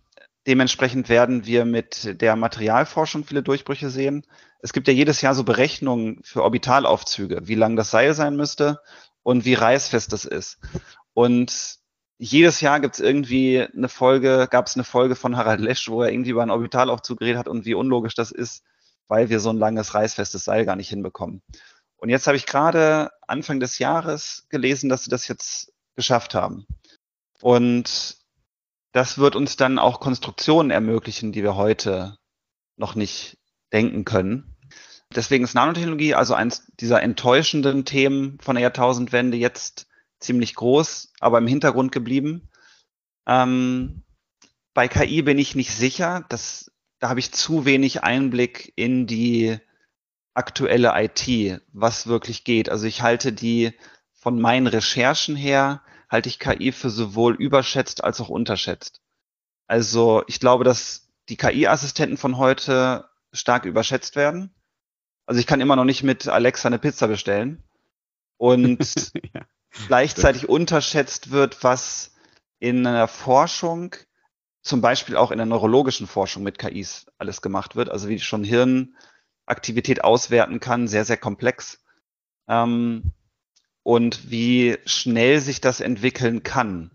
dementsprechend werden wir mit der Materialforschung viele Durchbrüche sehen. Es gibt ja jedes Jahr so Berechnungen für Orbitalaufzüge, wie lang das Seil sein müsste und wie reißfest das ist. Und jedes Jahr gibt es irgendwie eine Folge, gab es eine Folge von Harald Lesch, wo er irgendwie über einen Orbitalaufzug geredet hat und wie unlogisch das ist, weil wir so ein langes reißfestes Seil gar nicht hinbekommen. Und jetzt habe ich gerade Anfang des Jahres gelesen, dass sie das jetzt geschafft haben. Und das wird uns dann auch Konstruktionen ermöglichen, die wir heute noch nicht denken können. Deswegen ist Nanotechnologie also eines dieser enttäuschenden Themen von der Jahrtausendwende jetzt ziemlich groß, aber im Hintergrund geblieben. Ähm, bei KI bin ich nicht sicher. Das, da habe ich zu wenig Einblick in die aktuelle IT, was wirklich geht. Also ich halte die von meinen Recherchen her, halte ich KI für sowohl überschätzt als auch unterschätzt. Also ich glaube, dass die KI-Assistenten von heute stark überschätzt werden. Also ich kann immer noch nicht mit Alexa eine Pizza bestellen. Und ja gleichzeitig unterschätzt wird, was in der Forschung, zum Beispiel auch in der neurologischen Forschung mit KIs alles gemacht wird, also wie schon Hirnaktivität auswerten kann, sehr, sehr komplex. Ähm, und wie schnell sich das entwickeln kann,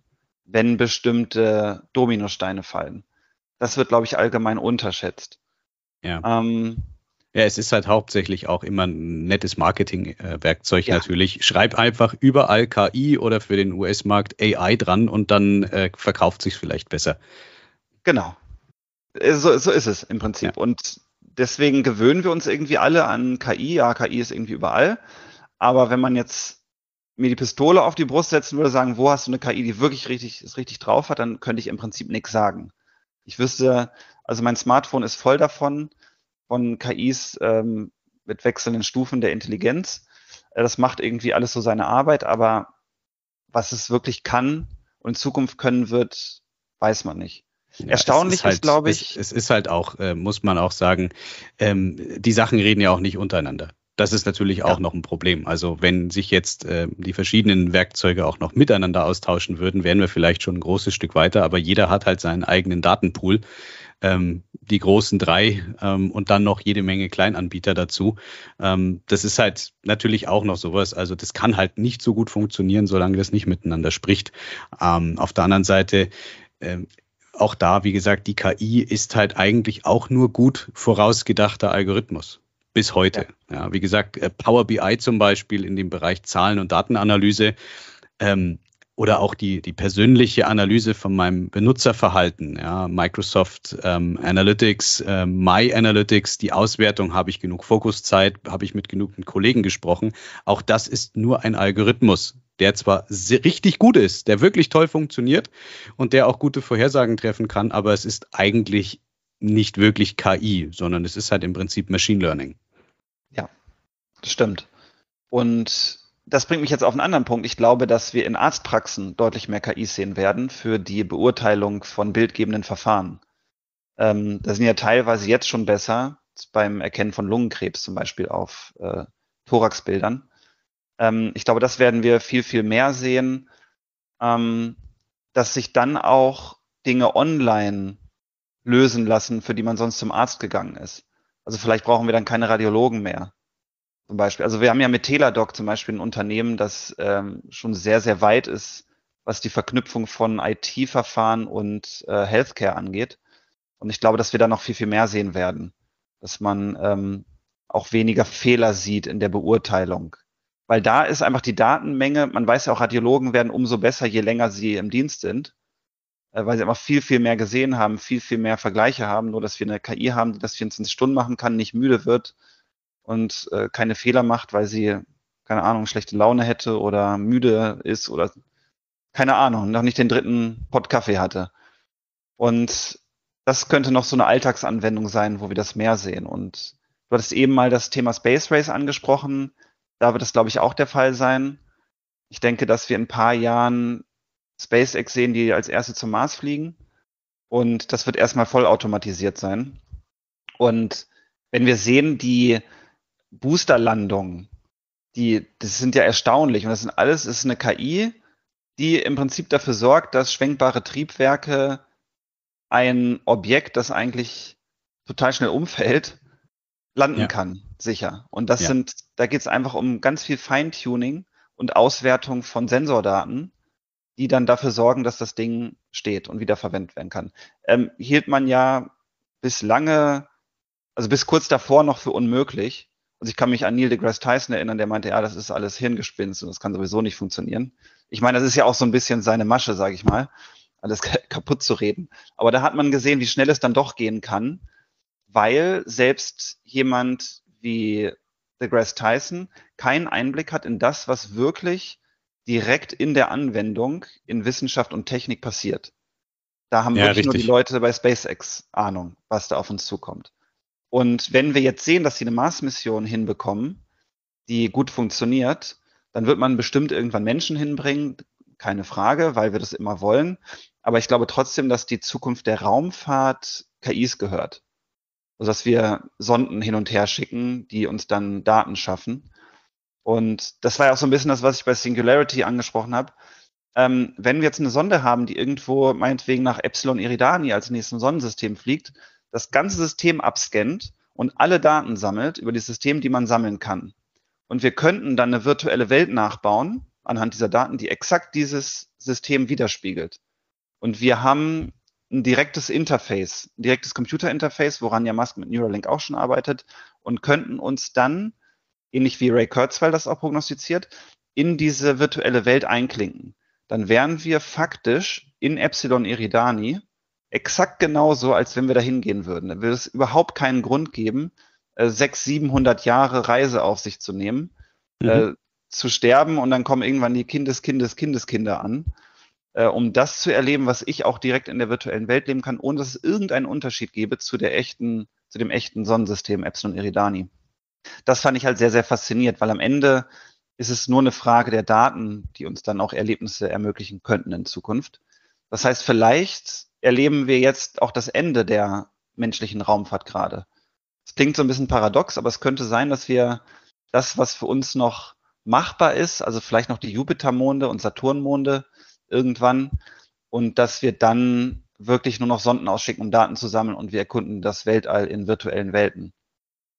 wenn bestimmte Dominosteine fallen. Das wird, glaube ich, allgemein unterschätzt. Ja. Ähm, ja, es ist halt hauptsächlich auch immer ein nettes Marketing-Werkzeug ja. natürlich. Schreib einfach überall KI oder für den US-Markt AI dran und dann äh, verkauft sich vielleicht besser. Genau. Äh, so, so ist es im Prinzip. Ja. Und deswegen gewöhnen wir uns irgendwie alle an KI. Ja, KI ist irgendwie überall. Aber wenn man jetzt mir die Pistole auf die Brust setzen würde, sagen, wo hast du eine KI, die wirklich richtig, es richtig drauf hat, dann könnte ich im Prinzip nichts sagen. Ich wüsste, also mein Smartphone ist voll davon von KIs ähm, mit wechselnden Stufen der Intelligenz. Äh, das macht irgendwie alles so seine Arbeit, aber was es wirklich kann und in Zukunft können wird, weiß man nicht. Ja, Erstaunlich ist, halt, ist glaube ich. Es, es, ist halt auch, äh, muss man auch sagen, ähm, die Sachen reden ja auch nicht untereinander. Das ist natürlich auch ja. noch ein Problem. Also wenn sich jetzt äh, die verschiedenen Werkzeuge auch noch miteinander austauschen würden, wären wir vielleicht schon ein großes Stück weiter. Aber jeder hat halt seinen eigenen Datenpool ähm, die großen drei ähm, und dann noch jede Menge Kleinanbieter dazu. Ähm, das ist halt natürlich auch noch sowas. Also das kann halt nicht so gut funktionieren, solange das nicht miteinander spricht. Ähm, auf der anderen Seite ähm, auch da, wie gesagt, die KI ist halt eigentlich auch nur gut vorausgedachter Algorithmus bis heute. Ja. ja wie gesagt, äh, Power BI zum Beispiel in dem Bereich Zahlen- und Datenanalyse ähm, oder auch die, die persönliche Analyse von meinem Benutzerverhalten, ja, Microsoft ähm, Analytics, äh, My Analytics, die Auswertung, habe ich genug Fokuszeit, habe ich mit genug Kollegen gesprochen. Auch das ist nur ein Algorithmus, der zwar richtig gut ist, der wirklich toll funktioniert und der auch gute Vorhersagen treffen kann, aber es ist eigentlich nicht wirklich KI, sondern es ist halt im Prinzip Machine Learning. Ja, das stimmt. Und das bringt mich jetzt auf einen anderen Punkt. Ich glaube, dass wir in Arztpraxen deutlich mehr KIs sehen werden für die Beurteilung von bildgebenden Verfahren. Ähm, da sind ja teilweise jetzt schon besser beim Erkennen von Lungenkrebs zum Beispiel auf äh, Thoraxbildern. Ähm, ich glaube, das werden wir viel, viel mehr sehen, ähm, dass sich dann auch Dinge online lösen lassen, für die man sonst zum Arzt gegangen ist. Also vielleicht brauchen wir dann keine Radiologen mehr, zum Beispiel. Also wir haben ja mit Teladoc zum Beispiel ein Unternehmen, das ähm, schon sehr, sehr weit ist, was die Verknüpfung von IT-Verfahren und äh, Healthcare angeht. Und ich glaube, dass wir da noch viel, viel mehr sehen werden, dass man ähm, auch weniger Fehler sieht in der Beurteilung. Weil da ist einfach die Datenmenge, man weiß ja auch, Radiologen werden umso besser, je länger sie im Dienst sind. äh, weil sie einfach viel, viel mehr gesehen haben, viel, viel mehr Vergleiche haben, nur dass wir eine KI haben, die das 24 Stunden machen kann, nicht müde wird und äh, keine Fehler macht, weil sie, keine Ahnung, schlechte Laune hätte oder müde ist oder keine Ahnung, noch nicht den dritten Pott Kaffee hatte. Und das könnte noch so eine Alltagsanwendung sein, wo wir das mehr sehen. Und du hattest eben mal das Thema Space Race angesprochen. Da wird es, glaube ich, auch der Fall sein. Ich denke, dass wir in ein paar Jahren SpaceX sehen, die als erste zum Mars fliegen. Und das wird erstmal vollautomatisiert sein. Und wenn wir sehen, die Boosterlandungen, die, das sind ja erstaunlich. Und das sind alles, das ist eine KI, die im Prinzip dafür sorgt, dass schwenkbare Triebwerke ein Objekt, das eigentlich total schnell umfällt, landen ja. kann, sicher. Und das ja. sind, da geht es einfach um ganz viel Feintuning und Auswertung von Sensordaten, die dann dafür sorgen, dass das Ding steht und wieder verwendet werden kann. Ähm, hielt man ja bis lange, also bis kurz davor noch für unmöglich. Also ich kann mich an Neil deGrasse Tyson erinnern, der meinte, ja, das ist alles Hirngespinst und das kann sowieso nicht funktionieren. Ich meine, das ist ja auch so ein bisschen seine Masche, sage ich mal, alles kaputt zu reden. Aber da hat man gesehen, wie schnell es dann doch gehen kann, weil selbst jemand wie deGrasse Tyson keinen Einblick hat in das, was wirklich direkt in der Anwendung in Wissenschaft und Technik passiert. Da haben ja, wirklich richtig. nur die Leute bei SpaceX Ahnung, was da auf uns zukommt. Und wenn wir jetzt sehen, dass sie eine Mars-Mission hinbekommen, die gut funktioniert, dann wird man bestimmt irgendwann Menschen hinbringen, keine Frage, weil wir das immer wollen. Aber ich glaube trotzdem, dass die Zukunft der Raumfahrt KIs gehört. Also dass wir Sonden hin und her schicken, die uns dann Daten schaffen. Und das war ja auch so ein bisschen das, was ich bei Singularity angesprochen habe. Ähm, wenn wir jetzt eine Sonde haben, die irgendwo meinetwegen nach Epsilon Eridani als nächstes Sonnensystem fliegt, das ganze System abscannt und alle Daten sammelt über die Systeme, die man sammeln kann. Und wir könnten dann eine virtuelle Welt nachbauen anhand dieser Daten, die exakt dieses System widerspiegelt. Und wir haben ein direktes Interface, ein direktes Computerinterface, woran ja Musk mit Neuralink auch schon arbeitet und könnten uns dann ähnlich wie Ray Kurzweil das auch prognostiziert, in diese virtuelle Welt einklinken. Dann wären wir faktisch in Epsilon Eridani exakt genauso, als wenn wir da hingehen würden. Da würde es überhaupt keinen Grund geben, äh, 600, 700 Jahre Reise auf sich zu nehmen, mhm. äh, zu sterben und dann kommen irgendwann die Kindes, Kindes, Kindeskinder an, äh, um das zu erleben, was ich auch direkt in der virtuellen Welt leben kann, ohne dass es irgendeinen Unterschied gäbe zu der echten, zu dem echten Sonnensystem Epsilon Eridani das fand ich halt sehr, sehr fasziniert, weil am Ende ist es nur eine Frage der Daten, die uns dann auch Erlebnisse ermöglichen könnten in Zukunft. Das heißt, vielleicht erleben wir jetzt auch das Ende der menschlichen Raumfahrt gerade. Es klingt so ein bisschen paradox, aber es könnte sein, dass wir das, was für uns noch machbar ist, also vielleicht noch die Jupitermonde und Saturnmonde irgendwann, und dass wir dann wirklich nur noch Sonden ausschicken, um Daten zu sammeln und wir erkunden das Weltall in virtuellen Welten.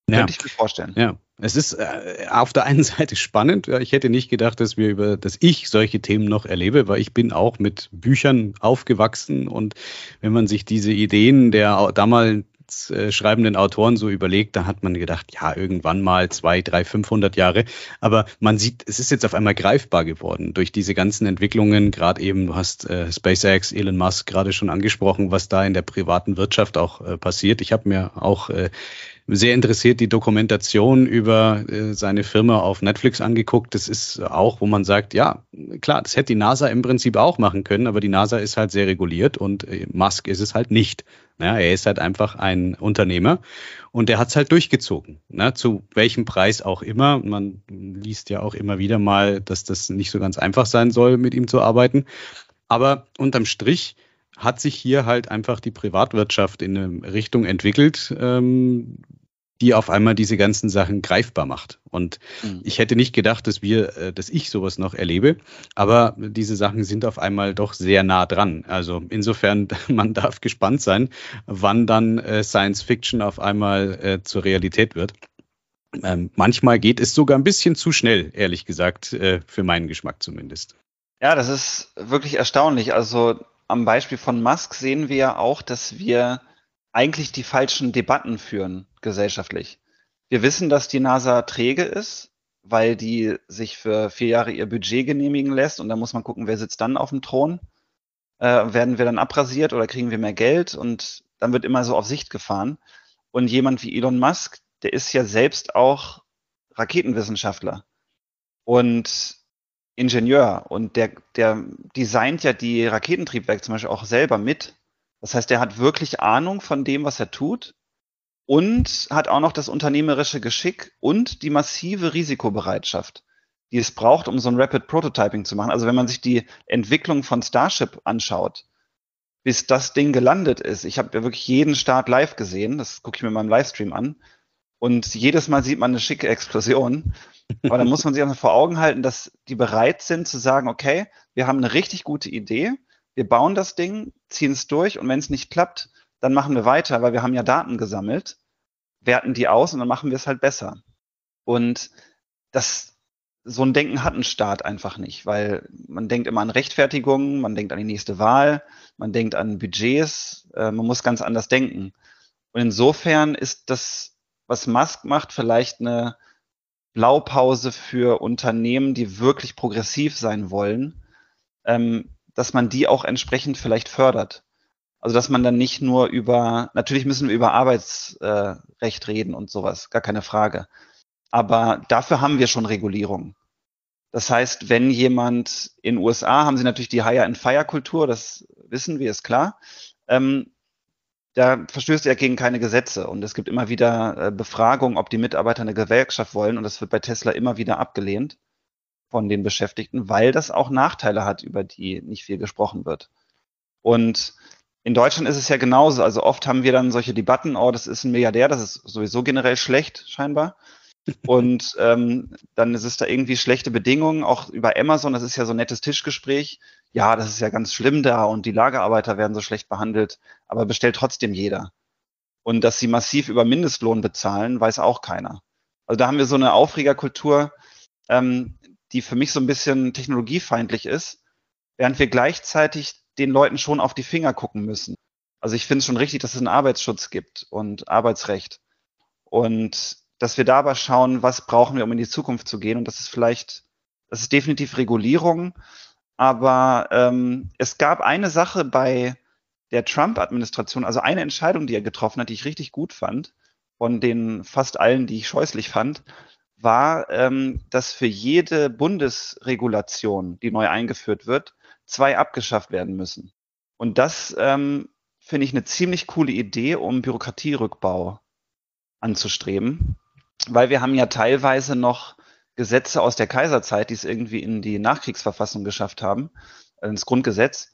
Ja. Könnte ich mir vorstellen. Ja, es ist äh, auf der einen Seite spannend. Ich hätte nicht gedacht, dass wir über, dass ich solche Themen noch erlebe, weil ich bin auch mit Büchern aufgewachsen und wenn man sich diese Ideen der damals äh, schreibenden Autoren so überlegt, da hat man gedacht, ja, irgendwann mal zwei, drei, 500 Jahre. Aber man sieht, es ist jetzt auf einmal greifbar geworden durch diese ganzen Entwicklungen. Gerade eben, du hast äh, SpaceX, Elon Musk gerade schon angesprochen, was da in der privaten Wirtschaft auch äh, passiert. Ich habe mir auch äh, sehr interessiert die Dokumentation über äh, seine Firma auf Netflix angeguckt. Das ist auch, wo man sagt, ja, klar, das hätte die NASA im Prinzip auch machen können, aber die NASA ist halt sehr reguliert und äh, Musk ist es halt nicht. Ja, er ist halt einfach ein Unternehmer und der hat es halt durchgezogen, ne, zu welchem Preis auch immer. Man liest ja auch immer wieder mal, dass das nicht so ganz einfach sein soll, mit ihm zu arbeiten. Aber unterm Strich hat sich hier halt einfach die Privatwirtschaft in eine Richtung entwickelt, ähm, die auf einmal diese ganzen Sachen greifbar macht. Und mhm. ich hätte nicht gedacht, dass wir, äh, dass ich sowas noch erlebe, aber diese Sachen sind auf einmal doch sehr nah dran. Also insofern, man darf gespannt sein, wann dann äh, Science Fiction auf einmal äh, zur Realität wird. Ähm, manchmal geht es sogar ein bisschen zu schnell, ehrlich gesagt, äh, für meinen Geschmack zumindest. Ja, das ist wirklich erstaunlich. Also am Beispiel von Musk sehen wir ja auch, dass wir eigentlich die falschen Debatten führen gesellschaftlich. Wir wissen, dass die NASA träge ist, weil die sich für vier Jahre ihr Budget genehmigen lässt und da muss man gucken, wer sitzt dann auf dem Thron. Äh, werden wir dann abrasiert oder kriegen wir mehr Geld? Und dann wird immer so auf Sicht gefahren. Und jemand wie Elon Musk, der ist ja selbst auch Raketenwissenschaftler und Ingenieur und der, der designt ja die Raketentriebwerke zum Beispiel auch selber mit. Das heißt, der hat wirklich Ahnung von dem, was er tut und hat auch noch das unternehmerische Geschick und die massive Risikobereitschaft, die es braucht, um so ein Rapid Prototyping zu machen. Also wenn man sich die Entwicklung von Starship anschaut, bis das Ding gelandet ist, ich habe ja wirklich jeden Start live gesehen, das gucke ich mir in meinem Livestream an, und jedes Mal sieht man eine schicke Explosion. Aber dann muss man sich auch vor Augen halten, dass die bereit sind zu sagen, okay, wir haben eine richtig gute Idee, wir bauen das Ding, ziehen es durch und wenn es nicht klappt, dann machen wir weiter, weil wir haben ja Daten gesammelt, werten die aus und dann machen wir es halt besser. Und das, so ein Denken hat ein Staat einfach nicht, weil man denkt immer an Rechtfertigungen, man denkt an die nächste Wahl, man denkt an Budgets, äh, man muss ganz anders denken. Und insofern ist das, was Musk macht, vielleicht eine Blaupause für Unternehmen, die wirklich progressiv sein wollen, ähm, dass man die auch entsprechend vielleicht fördert. Also dass man dann nicht nur über, natürlich müssen wir über Arbeitsrecht äh, reden und sowas, gar keine Frage. Aber dafür haben wir schon Regulierung. Das heißt, wenn jemand in USA haben sie natürlich die Hire-and-Fire-Kultur, das wissen wir, ist klar. Ähm, da verstößt er gegen keine Gesetze und es gibt immer wieder äh, Befragungen, ob die Mitarbeiter eine Gewerkschaft wollen und das wird bei Tesla immer wieder abgelehnt von den Beschäftigten, weil das auch Nachteile hat, über die nicht viel gesprochen wird. Und in Deutschland ist es ja genauso. Also oft haben wir dann solche Debatten, oh, das ist ein Milliardär, das ist sowieso generell schlecht, scheinbar. Und ähm, dann ist es da irgendwie schlechte Bedingungen, auch über Amazon, das ist ja so ein nettes Tischgespräch. Ja, das ist ja ganz schlimm da und die Lagerarbeiter werden so schlecht behandelt, aber bestellt trotzdem jeder. Und dass sie massiv über Mindestlohn bezahlen, weiß auch keiner. Also da haben wir so eine Aufregerkultur, ähm, die für mich so ein bisschen technologiefeindlich ist, während wir gleichzeitig den Leuten schon auf die Finger gucken müssen. Also ich finde es schon richtig, dass es einen Arbeitsschutz gibt und Arbeitsrecht. Und dass wir da aber schauen, was brauchen wir, um in die Zukunft zu gehen. Und das ist vielleicht, das ist definitiv Regulierung. Aber ähm, es gab eine Sache bei der Trump-Administration, also eine Entscheidung, die er getroffen hat, die ich richtig gut fand, von den fast allen, die ich scheußlich fand, war, ähm, dass für jede Bundesregulation, die neu eingeführt wird, zwei abgeschafft werden müssen. Und das ähm, finde ich eine ziemlich coole Idee, um Bürokratierückbau anzustreben, weil wir haben ja teilweise noch Gesetze aus der Kaiserzeit, die es irgendwie in die Nachkriegsverfassung geschafft haben, äh, ins Grundgesetz,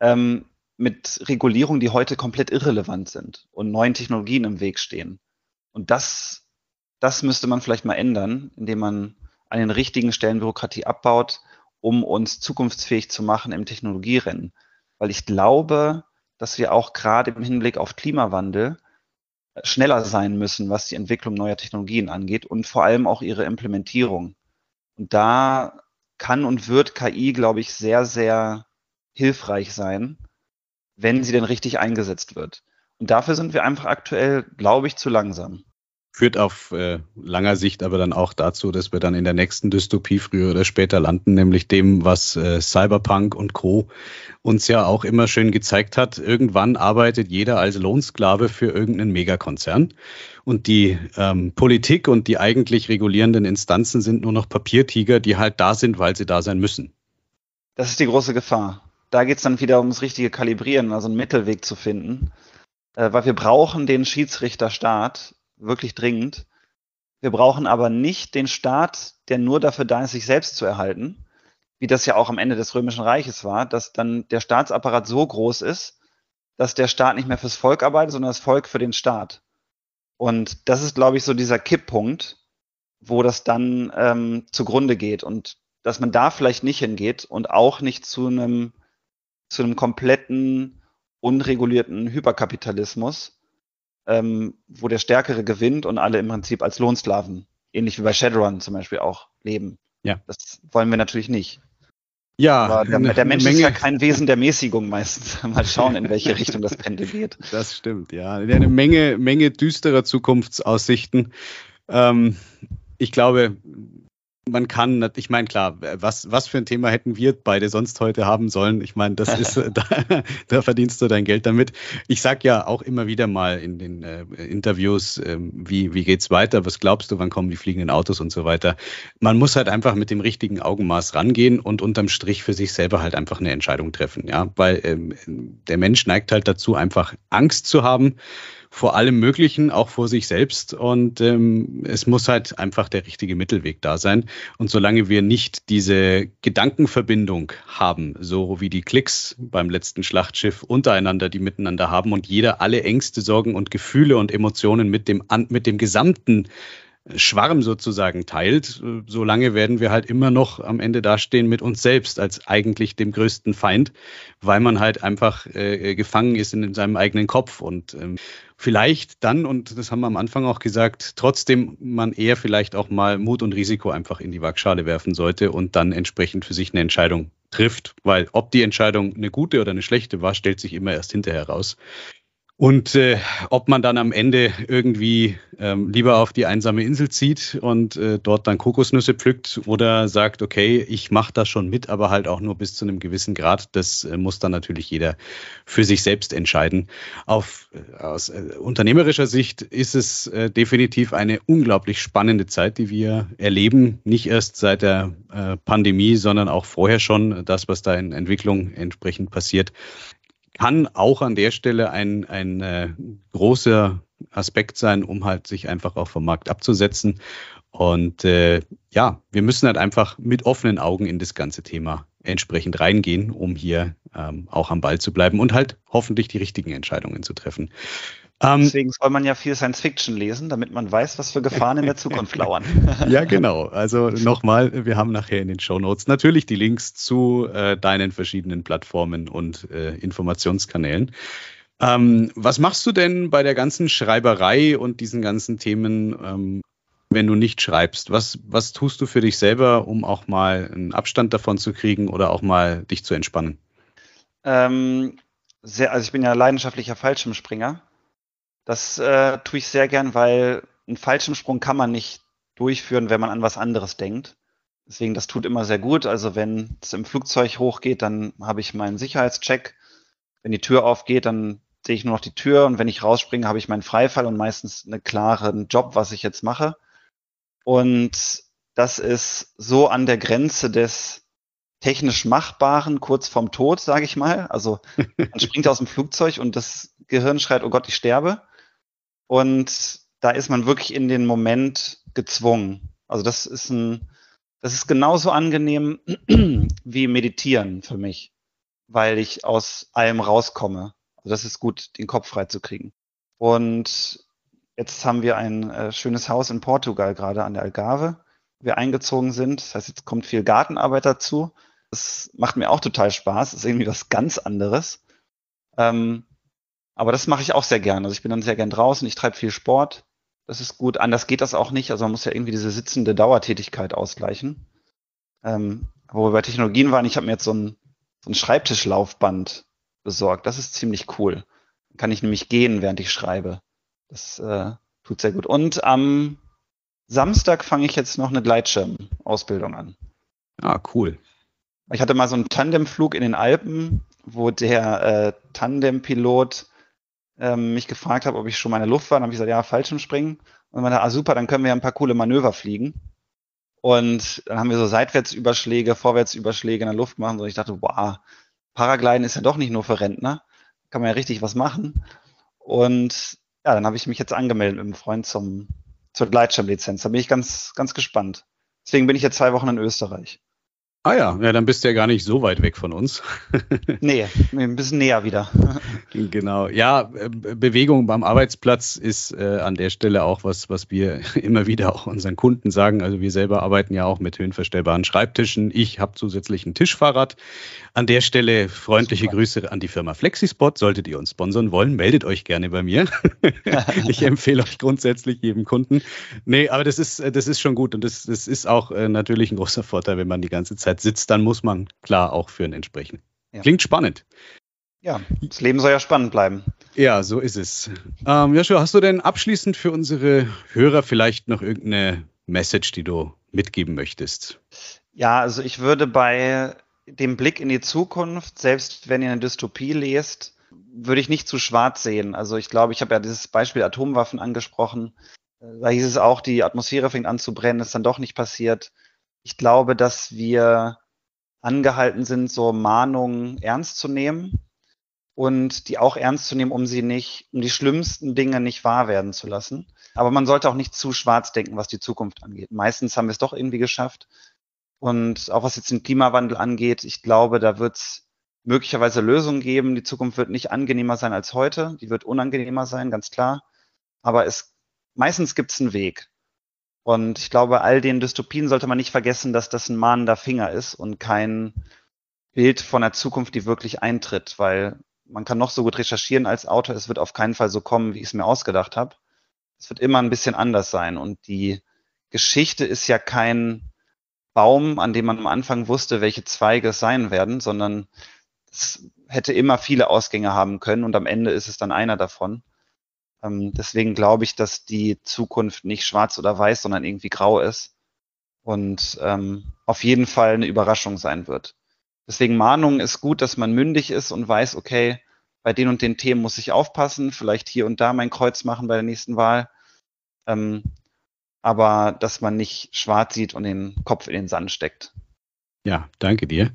ähm, mit Regulierungen, die heute komplett irrelevant sind und neuen Technologien im Weg stehen. Und das, das müsste man vielleicht mal ändern, indem man an den richtigen Stellen Bürokratie abbaut um uns zukunftsfähig zu machen im Technologierennen. Weil ich glaube, dass wir auch gerade im Hinblick auf Klimawandel schneller sein müssen, was die Entwicklung neuer Technologien angeht und vor allem auch ihre Implementierung. Und da kann und wird KI, glaube ich, sehr, sehr hilfreich sein, wenn sie denn richtig eingesetzt wird. Und dafür sind wir einfach aktuell, glaube ich, zu langsam führt auf äh, langer Sicht aber dann auch dazu, dass wir dann in der nächsten Dystopie früher oder später landen, nämlich dem, was äh, Cyberpunk und Co. uns ja auch immer schön gezeigt hat. Irgendwann arbeitet jeder als Lohnsklave für irgendeinen Megakonzern und die ähm, Politik und die eigentlich regulierenden Instanzen sind nur noch Papiertiger, die halt da sind, weil sie da sein müssen. Das ist die große Gefahr. Da geht es dann wieder ums richtige Kalibrieren, also einen Mittelweg zu finden. Äh, weil wir brauchen den Schiedsrichterstaat, wirklich dringend. Wir brauchen aber nicht den Staat, der nur dafür da ist, sich selbst zu erhalten, wie das ja auch am Ende des Römischen Reiches war, dass dann der Staatsapparat so groß ist, dass der Staat nicht mehr fürs Volk arbeitet, sondern das Volk für den Staat. Und das ist, glaube ich, so dieser Kipppunkt, wo das dann ähm, zugrunde geht und dass man da vielleicht nicht hingeht und auch nicht zu einem zu einem kompletten unregulierten Hyperkapitalismus, ähm, wo der Stärkere gewinnt und alle im Prinzip als Lohnsklaven, ähnlich wie bei Shadowrun zum Beispiel auch, leben. Ja. Das wollen wir natürlich nicht. Ja, Aber der, der Mensch Menge. ist ja kein Wesen der Mäßigung meistens. Mal schauen, in welche Richtung das Pendel geht. Das stimmt, ja. Eine Menge, Menge düsterer Zukunftsaussichten. Ähm, ich glaube, man kann, ich meine, klar, was, was für ein Thema hätten wir beide sonst heute haben sollen? Ich meine, das ist, da, da, verdienst du dein Geld damit. Ich sag ja auch immer wieder mal in den äh, Interviews, äh, wie, wie geht's weiter? Was glaubst du, wann kommen die fliegenden Autos und so weiter? Man muss halt einfach mit dem richtigen Augenmaß rangehen und unterm Strich für sich selber halt einfach eine Entscheidung treffen, ja, weil ähm, der Mensch neigt halt dazu, einfach Angst zu haben vor allem Möglichen, auch vor sich selbst. Und ähm, es muss halt einfach der richtige Mittelweg da sein. Und solange wir nicht diese Gedankenverbindung haben, so wie die Klicks beim letzten Schlachtschiff untereinander, die miteinander haben und jeder alle Ängste, Sorgen und Gefühle und Emotionen mit dem, mit dem gesamten Schwarm sozusagen teilt, solange werden wir halt immer noch am Ende dastehen mit uns selbst als eigentlich dem größten Feind, weil man halt einfach äh, gefangen ist in, in, seinem eigenen Kopf und ähm, vielleicht dann, und das haben wir am Anfang auch gesagt, trotzdem man eher vielleicht auch mal Mut und Risiko einfach in die Waagschale werfen sollte und dann entsprechend für sich eine Entscheidung trifft, weil ob die Entscheidung eine gute oder eine schlechte war, stellt sich immer erst hinterher raus. Und äh, ob man dann am Ende irgendwie ähm, lieber auf die einsame Insel zieht und äh, dort dann Kokosnüsse pflückt oder sagt, okay, ich mache das schon mit, aber halt auch nur bis zu einem gewissen Grad, das äh, muss dann natürlich jeder für sich selbst entscheiden. Auf, äh, aus äh, unternehmerischer Sicht ist es äh, definitiv eine unglaublich spannende Zeit, die wir erleben. Nicht erst seit der äh, Pandemie, sondern auch vorher schon das, was da in Entwicklung entsprechend passiert kann auch an der Stelle ein, ein äh, großer Aspekt sein, um halt sich einfach auch vom Markt abzusetzen. Und äh, ja, wir müssen halt einfach mit offenen Augen in das ganze Thema entsprechend reingehen, um hier ähm, auch am Ball zu bleiben und halt hoffentlich die richtigen Entscheidungen zu treffen. Ähm, Deswegen soll man ja viel Science Fiction lesen, damit man weiß, was für Gefahren in der Zukunft lauern. ja, genau. Also nochmal, wir haben nachher in den Show Notes natürlich die Links zu äh, deinen verschiedenen Plattformen und äh, Informationskanälen. Ähm, was machst du denn bei der ganzen Schreiberei und diesen ganzen Themen, ähm, wenn du nicht schreibst? Was, was tust du für dich selber, um auch mal einen Abstand davon zu kriegen oder auch mal dich zu entspannen? Ähm, sehr, also ich bin ja leidenschaftlicher Fallschirmspringer das äh, tue ich sehr gern, weil einen Fallschirmsprung kann man nicht durchführen, wenn man an was anderes denkt. Deswegen, das tut immer sehr gut. Also wenn es im Flugzeug hochgeht, dann habe ich meinen Sicherheitscheck. Wenn die Tür aufgeht, dann sehe ich nur noch die Tür und wenn ich rausspringe, habe ich meinen Freifall und meistens einen klaren Job, was ich jetzt mache. Und das ist so an der Grenze des technisch Machbaren, kurz vorm Tod, sage ich mal. Also man springt aus dem Flugzeug und das Gehirn schreit, oh Gott, ich sterbe. Und da ist man wirklich in den Moment gezwungen. Also das ist ein, das ist genauso angenehm wie meditieren für mich, weil ich aus allem rauskomme. Also das ist gut, den Kopf frei zu kriegen. Und jetzt haben wir ein äh, schönes Haus in Portugal, gerade an der Algarve, wo wir eingezogen sind. Das heißt, jetzt kommt viel Gartenarbeit dazu. Das macht mir auch total Spaß. Das ist irgendwie was ganz anderes. Ähm, aber das mache ich auch sehr gern. Also ich bin dann sehr gern draußen, ich treibe viel Sport. Das ist gut. Anders geht das auch nicht. Also man muss ja irgendwie diese sitzende Dauertätigkeit ausgleichen. Ähm, wo wir bei Technologien waren, ich habe mir jetzt so ein, so ein Schreibtischlaufband besorgt. Das ist ziemlich cool. Dann kann ich nämlich gehen, während ich schreibe. Das äh, tut sehr gut. Und am Samstag fange ich jetzt noch eine Gleitschirm-Ausbildung an. Ah, cool. Ich hatte mal so einen Tandemflug in den Alpen, wo der äh, Tandempilot ähm, mich gefragt habe, ob ich schon mal in der Luft war. Dann habe ich gesagt, ja, Fallschirmspringen. Und man ah super, dann können wir ein paar coole Manöver fliegen. Und dann haben wir so Seitwärtsüberschläge, Vorwärtsüberschläge in der Luft gemacht. Und ich dachte, boah, Paragliden ist ja doch nicht nur für Rentner. Kann man ja richtig was machen. Und ja, dann habe ich mich jetzt angemeldet mit einem Freund zum, zur Gleitschirmlizenz. Da bin ich ganz, ganz gespannt. Deswegen bin ich jetzt zwei Wochen in Österreich. Ah ja, ja, dann bist du ja gar nicht so weit weg von uns. nee, ein bisschen näher wieder. genau. Ja, äh, Bewegung beim Arbeitsplatz ist äh, an der Stelle auch was, was wir immer wieder auch unseren Kunden sagen. Also wir selber arbeiten ja auch mit höhenverstellbaren Schreibtischen. Ich habe zusätzlich ein Tischfahrrad. An der Stelle freundliche Super. Grüße an die Firma Flexispot. Solltet ihr uns sponsern wollen, meldet euch gerne bei mir. ich empfehle euch grundsätzlich jedem Kunden. Nee, aber das ist, das ist schon gut und das, das ist auch äh, natürlich ein großer Vorteil, wenn man die ganze Zeit Zeit sitzt, dann muss man klar auch führen entsprechend. Ja. Klingt spannend. Ja, das Leben soll ja spannend bleiben. Ja, so ist es. Ähm, Joshua, hast du denn abschließend für unsere Hörer vielleicht noch irgendeine Message, die du mitgeben möchtest? Ja, also ich würde bei dem Blick in die Zukunft, selbst wenn ihr eine Dystopie lest, würde ich nicht zu schwarz sehen. Also ich glaube, ich habe ja dieses Beispiel Atomwaffen angesprochen. Da hieß es auch, die Atmosphäre fängt an zu brennen, ist dann doch nicht passiert. Ich glaube, dass wir angehalten sind, so Mahnungen ernst zu nehmen und die auch ernst zu nehmen, um sie nicht, um die schlimmsten Dinge nicht wahr werden zu lassen. Aber man sollte auch nicht zu schwarz denken, was die Zukunft angeht. Meistens haben wir es doch irgendwie geschafft. Und auch was jetzt den Klimawandel angeht, ich glaube, da wird es möglicherweise Lösungen geben. Die Zukunft wird nicht angenehmer sein als heute. Die wird unangenehmer sein, ganz klar. Aber es, meistens gibt es einen Weg. Und ich glaube, all den Dystopien sollte man nicht vergessen, dass das ein mahnender Finger ist und kein Bild von der Zukunft, die wirklich eintritt, weil man kann noch so gut recherchieren als Autor, es wird auf keinen Fall so kommen, wie ich es mir ausgedacht habe. Es wird immer ein bisschen anders sein. Und die Geschichte ist ja kein Baum, an dem man am Anfang wusste, welche Zweige es sein werden, sondern es hätte immer viele Ausgänge haben können und am Ende ist es dann einer davon. Ähm, deswegen glaube ich, dass die Zukunft nicht schwarz oder weiß, sondern irgendwie grau ist und ähm, auf jeden Fall eine Überraschung sein wird. Deswegen Mahnung ist gut, dass man mündig ist und weiß, okay, bei den und den Themen muss ich aufpassen, vielleicht hier und da mein Kreuz machen bei der nächsten Wahl. Ähm, aber dass man nicht schwarz sieht und den Kopf in den Sand steckt. Ja, danke dir.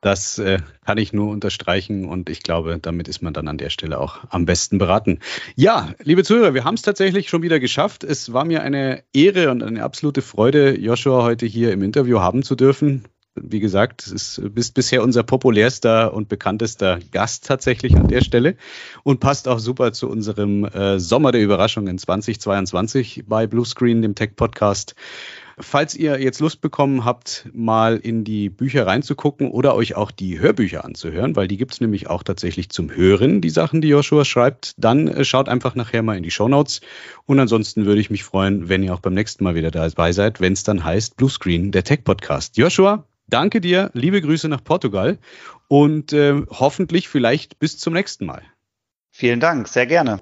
Das äh, kann ich nur unterstreichen und ich glaube, damit ist man dann an der Stelle auch am besten beraten. Ja, liebe Zuhörer, wir haben es tatsächlich schon wieder geschafft. Es war mir eine Ehre und eine absolute Freude, Joshua heute hier im Interview haben zu dürfen wie gesagt, ist, bist bisher unser populärster und bekanntester Gast tatsächlich an der Stelle und passt auch super zu unserem äh, Sommer der Überraschungen 2022 bei Bluescreen, dem Tech-Podcast. Falls ihr jetzt Lust bekommen habt, mal in die Bücher reinzugucken oder euch auch die Hörbücher anzuhören, weil die gibt's nämlich auch tatsächlich zum Hören, die Sachen, die Joshua schreibt, dann äh, schaut einfach nachher mal in die Shownotes. Und ansonsten würde ich mich freuen, wenn ihr auch beim nächsten Mal wieder dabei seid, wenn es dann heißt Bluescreen, der Tech-Podcast. Joshua, danke dir, liebe Grüße nach Portugal und äh, hoffentlich vielleicht bis zum nächsten Mal. Vielen Dank, sehr gerne.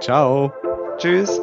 Ciao. Tschüss.